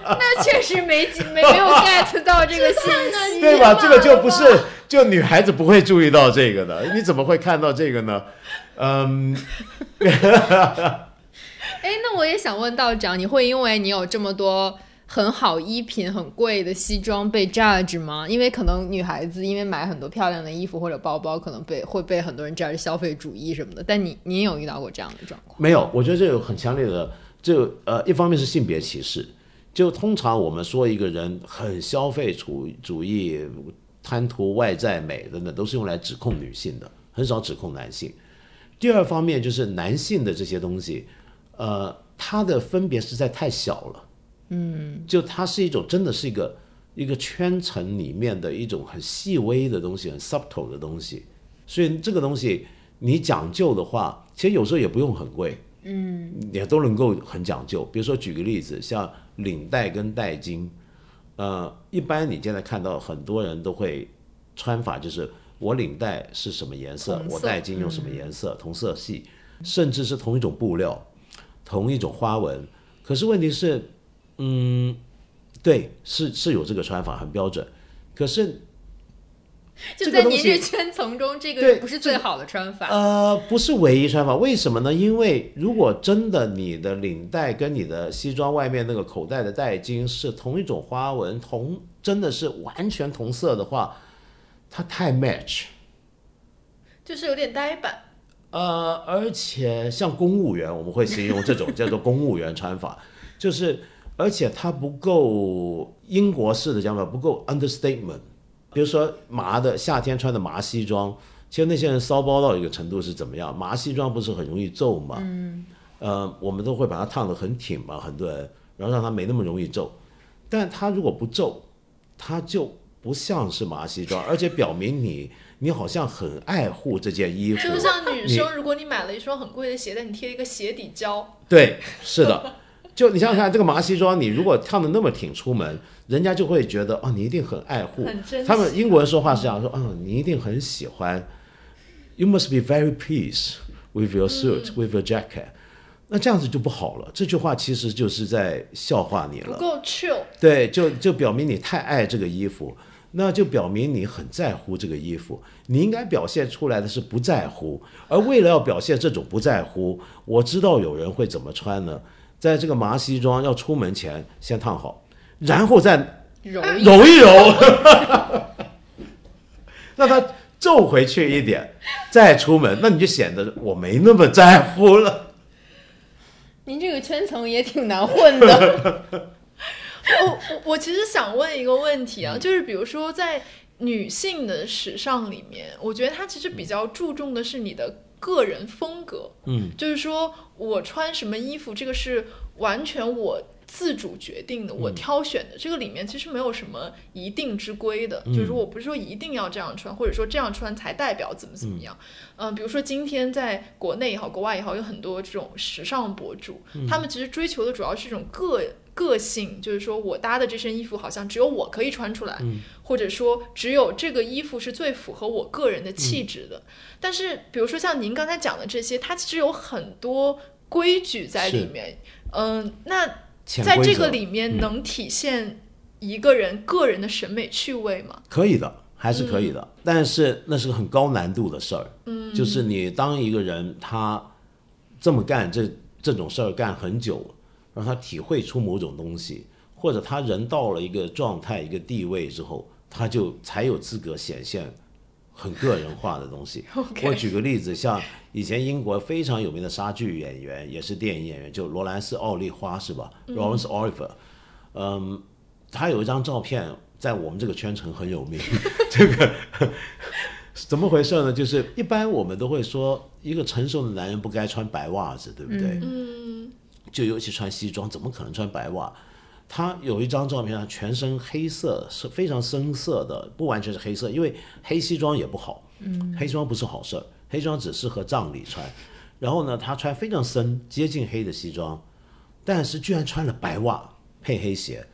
那确实没没 没有 get 到这个信息，对吧？这个就不是就女孩子不会注意到这个的，你怎么会看到这个呢？嗯，哎，那我也想问道长，你会因为你有这么多很好衣品、很贵的西装被 judge 吗？因为可能女孩子因为买很多漂亮的衣服或者包包，可能被会被很多人 judge 消费主义什么的。但你你有遇到过这样的状况？没有，我觉得这有很强烈的，就呃，一方面是性别歧视，就通常我们说一个人很消费主主义、贪图外在美等等，都是用来指控女性的，很少指控男性。第二方面就是男性的这些东西，呃，它的分别实在太小了，嗯，就它是一种真的是一个一个圈层里面的一种很细微的东西，很 subtle 的东西，所以这个东西你讲究的话，其实有时候也不用很贵，嗯，也都能够很讲究。比如说举个例子，像领带跟带巾，呃，一般你现在看到很多人都会穿法就是。我领带是什么颜色？我带巾用什么颜色？同色系，甚至是同一种布料，同一种花纹。可是问题是，嗯，对，是是有这个穿法，很标准。可是，就在您这圈层中，这个不是最好的穿法。呃，不是唯一穿法。为什么呢？因为如果真的你的领带跟你的西装外面那个口袋的带巾是同一种花纹，同真的是完全同色的话。它太 match，就是有点呆板。呃，而且像公务员，我们会形容这种叫做公务员穿法，就是而且它不够英国式的讲法，不够 understatement。比如说麻的夏天穿的麻西装，其实那些人骚包到一个程度是怎么样？麻西装不是很容易皱吗？嗯。呃，我们都会把它烫得很挺嘛，很多人，然后让它没那么容易皱。但它如果不皱，它就。不像是麻西装，而且表明你你好像很爱护这件衣服。就像女生，如果你买了一双很贵的鞋，但你贴一个鞋底胶。对，是的。就你想想看，这个麻西装，你如果跳的那么挺出门，人家就会觉得哦，你一定很爱护。他们英国人说话是这样说，哦，你一定很喜欢。You must be very pleased with your suit, with your jacket. 那这样子就不好了。这句话其实就是在笑话你了。不够 chill。对，就就表明你太爱这个衣服。那就表明你很在乎这个衣服，你应该表现出来的是不在乎。而为了要表现这种不在乎，我知道有人会怎么穿呢？在这个麻西装要出门前先烫好，然后再揉揉一揉，让它皱回去一点，再出门，那你就显得我没那么在乎了。您这个圈层也挺难混的。我我其实想问一个问题啊，就是比如说在女性的时尚里面，我觉得它其实比较注重的是你的个人风格，嗯，就是说我穿什么衣服，这个是完全我自主决定的，我挑选的，这个里面其实没有什么一定之规的，就是说我不是说一定要这样穿，或者说这样穿才代表怎么怎么样，嗯，比如说今天在国内也好，国外也好，有很多这种时尚博主，他们其实追求的主要是一种个。个性就是说，我搭的这身衣服好像只有我可以穿出来，或者说只有这个衣服是最符合我个人的气质的。但是，比如说像您刚才讲的这些，它其实有很多规矩在里面。嗯，那在这个里面能体现一个人个人的审美趣味吗？可以的，还是可以的。但是那是个很高难度的事儿。嗯，就是你当一个人他这么干这这种事儿干很久。让他体会出某种东西，或者他人到了一个状态、一个地位之后，他就才有资格显现很个人化的东西。我举个例子，像以前英国非常有名的莎剧演员，也是电影演员，就罗兰斯·奥利花是吧？Lawrence Oliver，嗯，他有一张照片在我们这个圈层很有名。这个怎么回事呢？就是一般我们都会说，一个成熟的男人不该穿白袜子，对不对？嗯。就尤其穿西装，怎么可能穿白袜？他有一张照片，啊全身黑色，是非常深色的，不完全是黑色，因为黑西装也不好。嗯，黑西装不是好事儿，黑西装只适合葬礼穿。然后呢，他穿非常深、接近黑的西装，但是居然穿了白袜配黑鞋，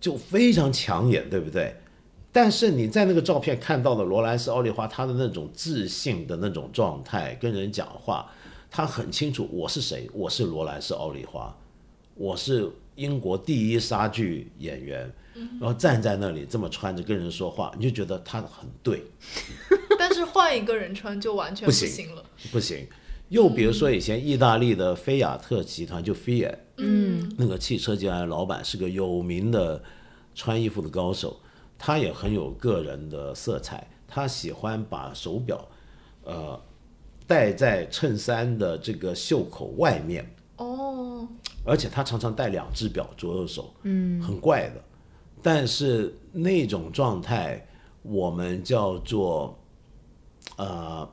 就非常抢眼，对不对？但是你在那个照片看到的罗兰斯·奥利花，他的那种自信的那种状态，跟人讲话。他很清楚我是谁，我是罗兰是·奥利花，我是英国第一莎剧演员，然后站在那里这么穿着跟人说话，你就觉得他很对。但是换一个人穿就完全不行了，不行，又比如说以前意大利的菲亚特集团就 Fiat，嗯，那个汽车集团的老板是个有名的穿衣服的高手，他也很有个人的色彩，他喜欢把手表，呃，戴在衬衫的这个袖口外面，哦，而且他常常戴两只表，左右手，嗯，很怪的。但是那种状态，我们叫做，呃，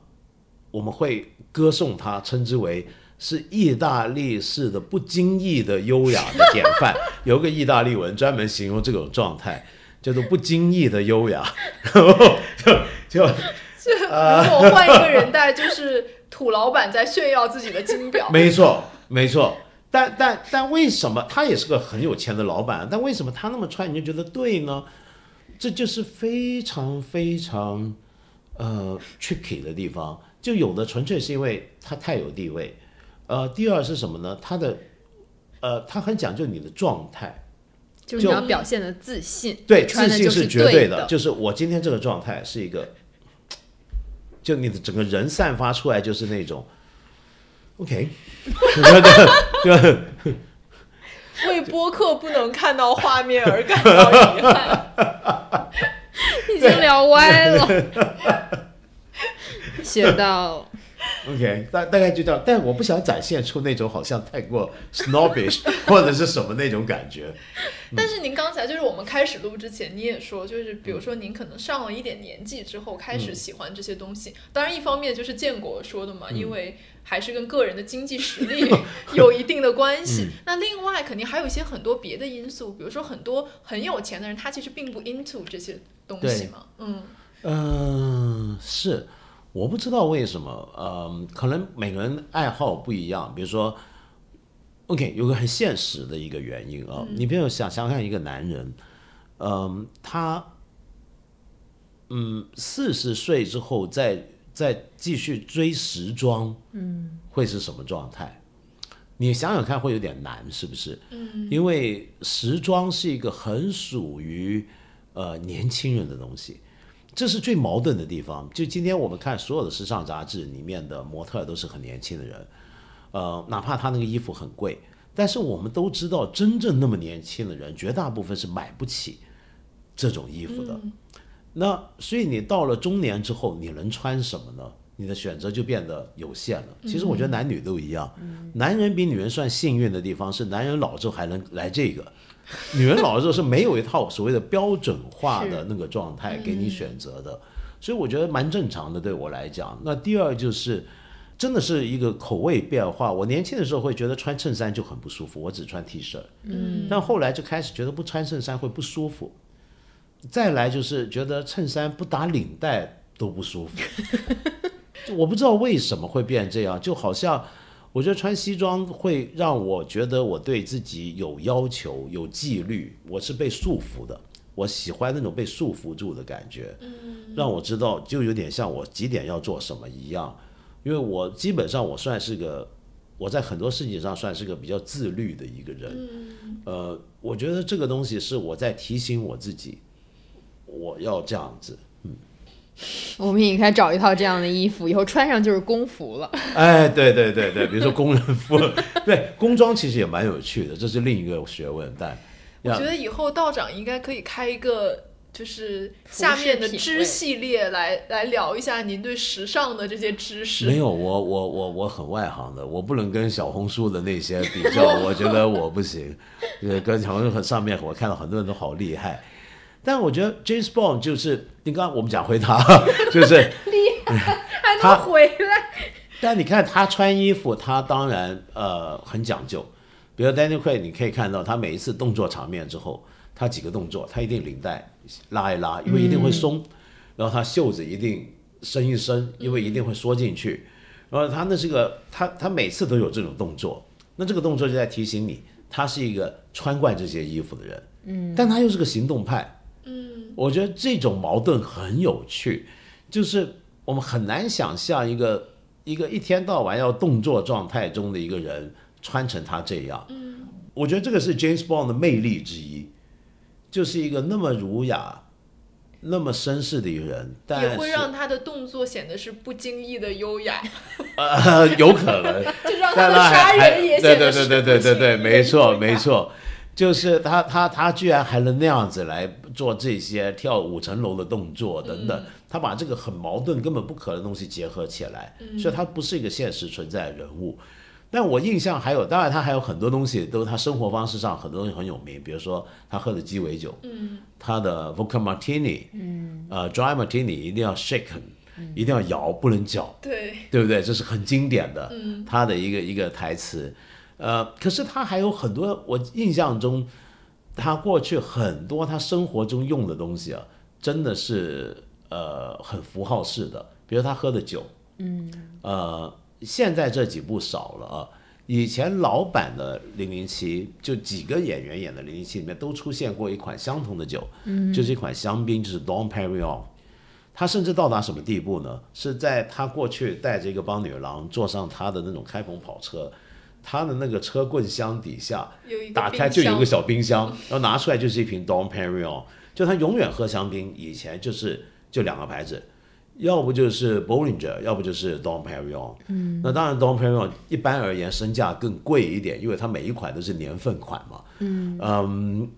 我们会歌颂他，称之为是意大利式的不经意的优雅的典范。有个意大利文专门形容这种状态，叫做不经意的优雅。然后就就 如果换一个人戴，就是土老板在炫耀自己的金表。没错，没错。但但但为什么他也是个很有钱的老板？但为什么他那么穿你就觉得对呢？这就是非常非常呃 tricky 的地方。就有的纯粹是因为他太有地位，呃，第二是什么呢？他的呃，他很讲究你的状态，就是你要表现的自信，对，自信是绝对对的，就是我今天这个状态是一个，就你的整个人散发出来就是那种，OK，为播客不能看到画面而感到遗憾。已经聊歪了。写到 OK，大大概就这样，但我不想展现出那种好像太过 snobbish 或者是什么那种感觉。但是您刚才就是我们开始录之前，你也说，就是比如说您可能上了一点年纪之后开始喜欢这些东西。当然，一方面就是建国说的嘛，因为还是跟个人的经济实力 有一定的关系。那另外肯定还有一些很多别的因素，比如说很多很有钱的人，他其实并不 into 这些东西嘛。嗯，嗯、是，我不知道为什么，嗯、可能每个人爱好不一样。比如说，OK，有个很现实的一个原因啊，你比如想想看一个男人，嗯、他，嗯，四十岁之后再再继续追时装，嗯，会是什么状态？你想想看，会有点难，是不是？嗯，因为时装是一个很属于呃年轻人的东西，这是最矛盾的地方。就今天我们看所有的时尚杂志里面的模特都是很年轻的人，呃，哪怕他那个衣服很贵，但是我们都知道，真正那么年轻的人，绝大部分是买不起这种衣服的。那所以你到了中年之后，你能穿什么呢？你的选择就变得有限了。其实我觉得男女都一样，男人比女人算幸运的地方是，男人老之后还能来这个，女人老了之后是没有一套所谓的标准化的那个状态给你选择的，所以我觉得蛮正常的，对我来讲。那第二就是。真的是一个口味变化。我年轻的时候会觉得穿衬衫就很不舒服，我只穿 T 恤。嗯，但后来就开始觉得不穿衬衫会不舒服。再来就是觉得衬衫不打领带都不舒服。我不知道为什么会变这样，就好像我觉得穿西装会让我觉得我对自己有要求、有纪律，我是被束缚的。我喜欢那种被束缚住的感觉，让我知道就有点像我几点要做什么一样。因为我基本上我算是个，我在很多事情上算是个比较自律的一个人。呃，我觉得这个东西是我在提醒我自己，我要这样子。我们也应该找一套这样的衣服，以后穿上就是工服了。哎，对对对对，比如说工人服，对工装其实也蛮有趣的，这是另一个学问。但我觉得以后道长应该可以开一个，就是下面的知系列来 来聊一下您对时尚的这些知识。没有，我我我我很外行的，我不能跟小红书的那些比较，我觉得我不行。呃，跟小红书上面我看到很多人都好厉害，但我觉得 James Bond 就是你刚刚我们讲回他，就是 厉害还能回来。但你看他穿衣服，他当然呃很讲究。比如 Daniel Craig，你可以看到他每一次动作场面之后，他几个动作，他一定领带拉一拉，因为一定会松；然后他袖子一定伸一伸，因为一定会缩进去。然后他那是个他他每次都有这种动作，那这个动作就在提醒你，他是一个穿惯这些衣服的人。嗯，但他又是个行动派。嗯，我觉得这种矛盾很有趣，就是我们很难想象一个一个一天到晚要动作状态中的一个人。穿成他这样，嗯，我觉得这个是 James Bond 的魅力之一，就是一个那么儒雅，那么绅士的一个人，但也会是让他的动作显得是不经意的优雅，呃有可能，就让他的杀人也对对显得是对对对对对，不经意的没错没。错，就是他他他居然还能那样子来做这些跳五层楼的动作等嗯等，他把这个很矛盾、根本不可能的东西结合起来，嗯所以他不是一个现实存在的人物。但我印象还有，当然他还有很多东西都是他生活方式上很多东西很有名，比如说他喝的鸡尾酒，嗯，他的 vodka martini，嗯，呃，dry martini 一定要 shake，、一定要摇，不能搅，对，对不对？这是很经典的，他的一个一个台词。呃，可是他还有很多，我印象中，他过去很多他生活中用的东西啊，真的是呃很符号式的，比如他喝的酒，嗯，呃，现在这几部少了啊。以前老版的《零零七》，就几个演员演的《零零七》里面都出现过一款相同的酒，嗯，就是一款香槟，就是 Dom Perignon。他甚至到达什么地步呢？是在他过去带着一个帮女郎坐上他的那种开篷跑车，他的那个车棍箱底下打开就有一个小冰箱，然后拿出来就是一瓶 Dom Perignon。就他永远喝香槟，以前就是就两个牌子，要不就是 Bollinger，要不就是 Dom Perignon。嗯，那当然 Dom Perignon 一般而言身价更贵一点，因为它每一款都是年份款嘛。嗯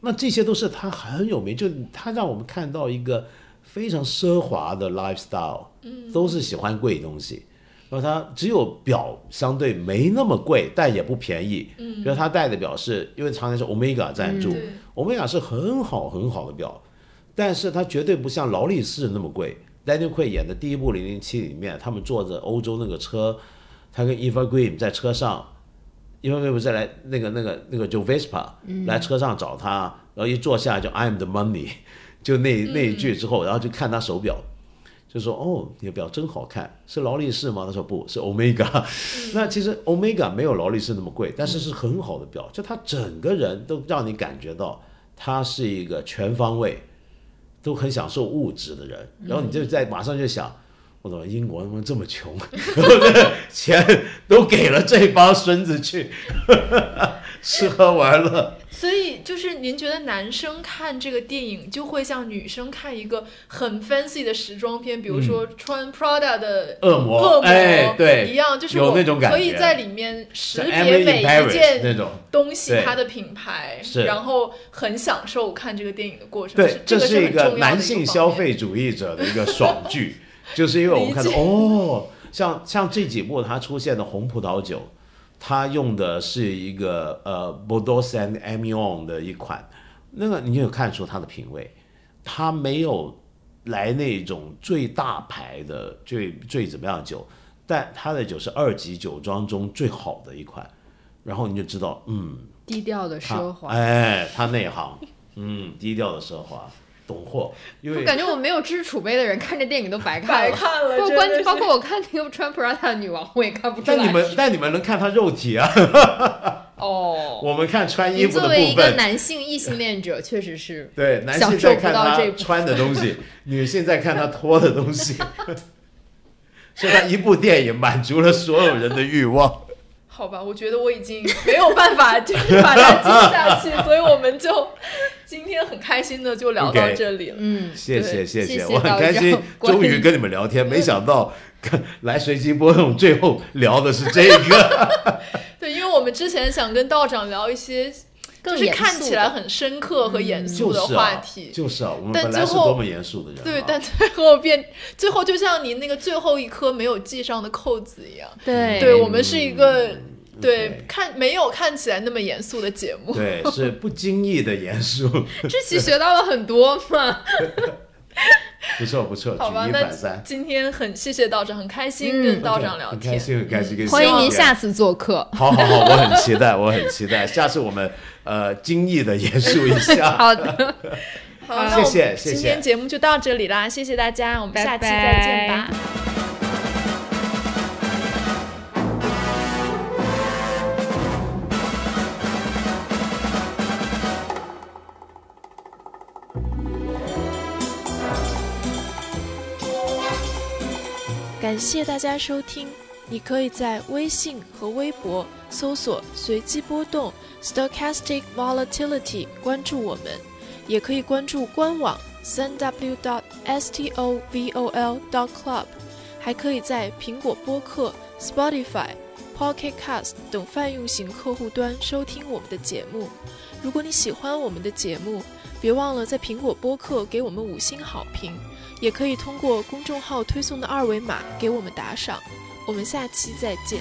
那这些都是他很有名，就他让我们看到一个非常奢华的 lifestyle，嗯，都是喜欢贵东西。然后他只有表相对没那么贵，但也不便宜。嗯，比如他戴的表是因为常年是 Omega 赞助、对。O m e g a 是很好很好的表，但是它绝对不像劳力士那么贵。Daniel Craig 演的第一部《零零七》里面，他们坐着欧洲那个车，他跟 Eva Green 在车上，，Eva Green 不是来那个那个那个就 Vespa 来车上找他，然后一坐下就 I'm the money，就那那一句之后，然后就看他手表，就说哦，你的表真好看，是劳力士吗？他说不是 Omega，、那其实 Omega 没有劳力士那么贵，但是是很好的表，就他整个人都让你感觉到他是一个全方位都很享受物质的人，然后你就在马上就想。我怎么英国他妈这么穷，钱都给了这帮孙子去吃喝玩乐，所以就是您觉得男生看这个电影就会像女生看一个很 fancy 的时装片，比如说穿 Prada 的恶魔恶魔哎对一样，就是有我那种感觉。可以在里面识别每一件种。东西它的品牌，是。然后很享受看这个电影的过程。对，这是一个男性消费主义者的一个爽剧，就是因为我们看到哦，像像这几部它出现的红葡萄酒，它用的是一个呃 Bordeaux Saint Emilion 的一款，那个你有看出它的品味，它没有来那种最大牌的最最怎么样的酒，但它的酒是二级酒庄中最好的一款，然后你就知道，嗯，低调的奢华。哎，他内行，嗯，低调的奢华，懂货，因为我感觉我没有知识储备的人看这电影都白看白。看了，包真的是括包括我看那个穿 Prada 的女王，我也看不出来。但你们但你们能看她肉体啊，哦，我们看穿衣服的作为一个。男性异性恋者，确实是 对，男性在看不到这部他穿的东西，女性在看他脱的东西，所以他一部电影满足了所有人的欲望。好吧，我觉得我已经没有办法就是把它接下去，所以我们就今天很开心的就聊到这里了。嗯，谢谢谢谢谢我很开心，终于跟你们聊天，没想到 来随机波动，最后聊的是这个。对，因为我们之前想跟道长聊一些就是看起来很深刻和严肃的就是啊话题，，就是啊，我们但本来是最后多么严肃的人啊，对，但最后变，最后就像你那个最后一颗没有系上的扣子一样。对对我们是一个嗯对看没有看起来那么严肃的节目。对，是不经意的严肃，这期学到了很多嘛。不错不错，好吧，举一那反三，今天很谢谢道长，很开心嗯跟道长聊天。很开心很开心，跟欢迎您下次做客。好好好，我很期待，我很期待，下次我们呃精益的严肃一下。好的，好，谢谢谢谢今天节目就到这里啦，谢谢大家，我们下期再见拜吧。感谢大家收听，你可以在微信和微博搜索“随机波动 （Stochastic Volatility）” 关注我们，也可以关注官网三 w dot s t o v o l dot club，还可以在苹果播客、Spotify、Pocket Cast 等泛用型客户端收听我们的节目。如果你喜欢我们的节目，别忘了在苹果播客给我们五星好评，也可以通过公众号推送的二维码给我们打赏。我们下期再见。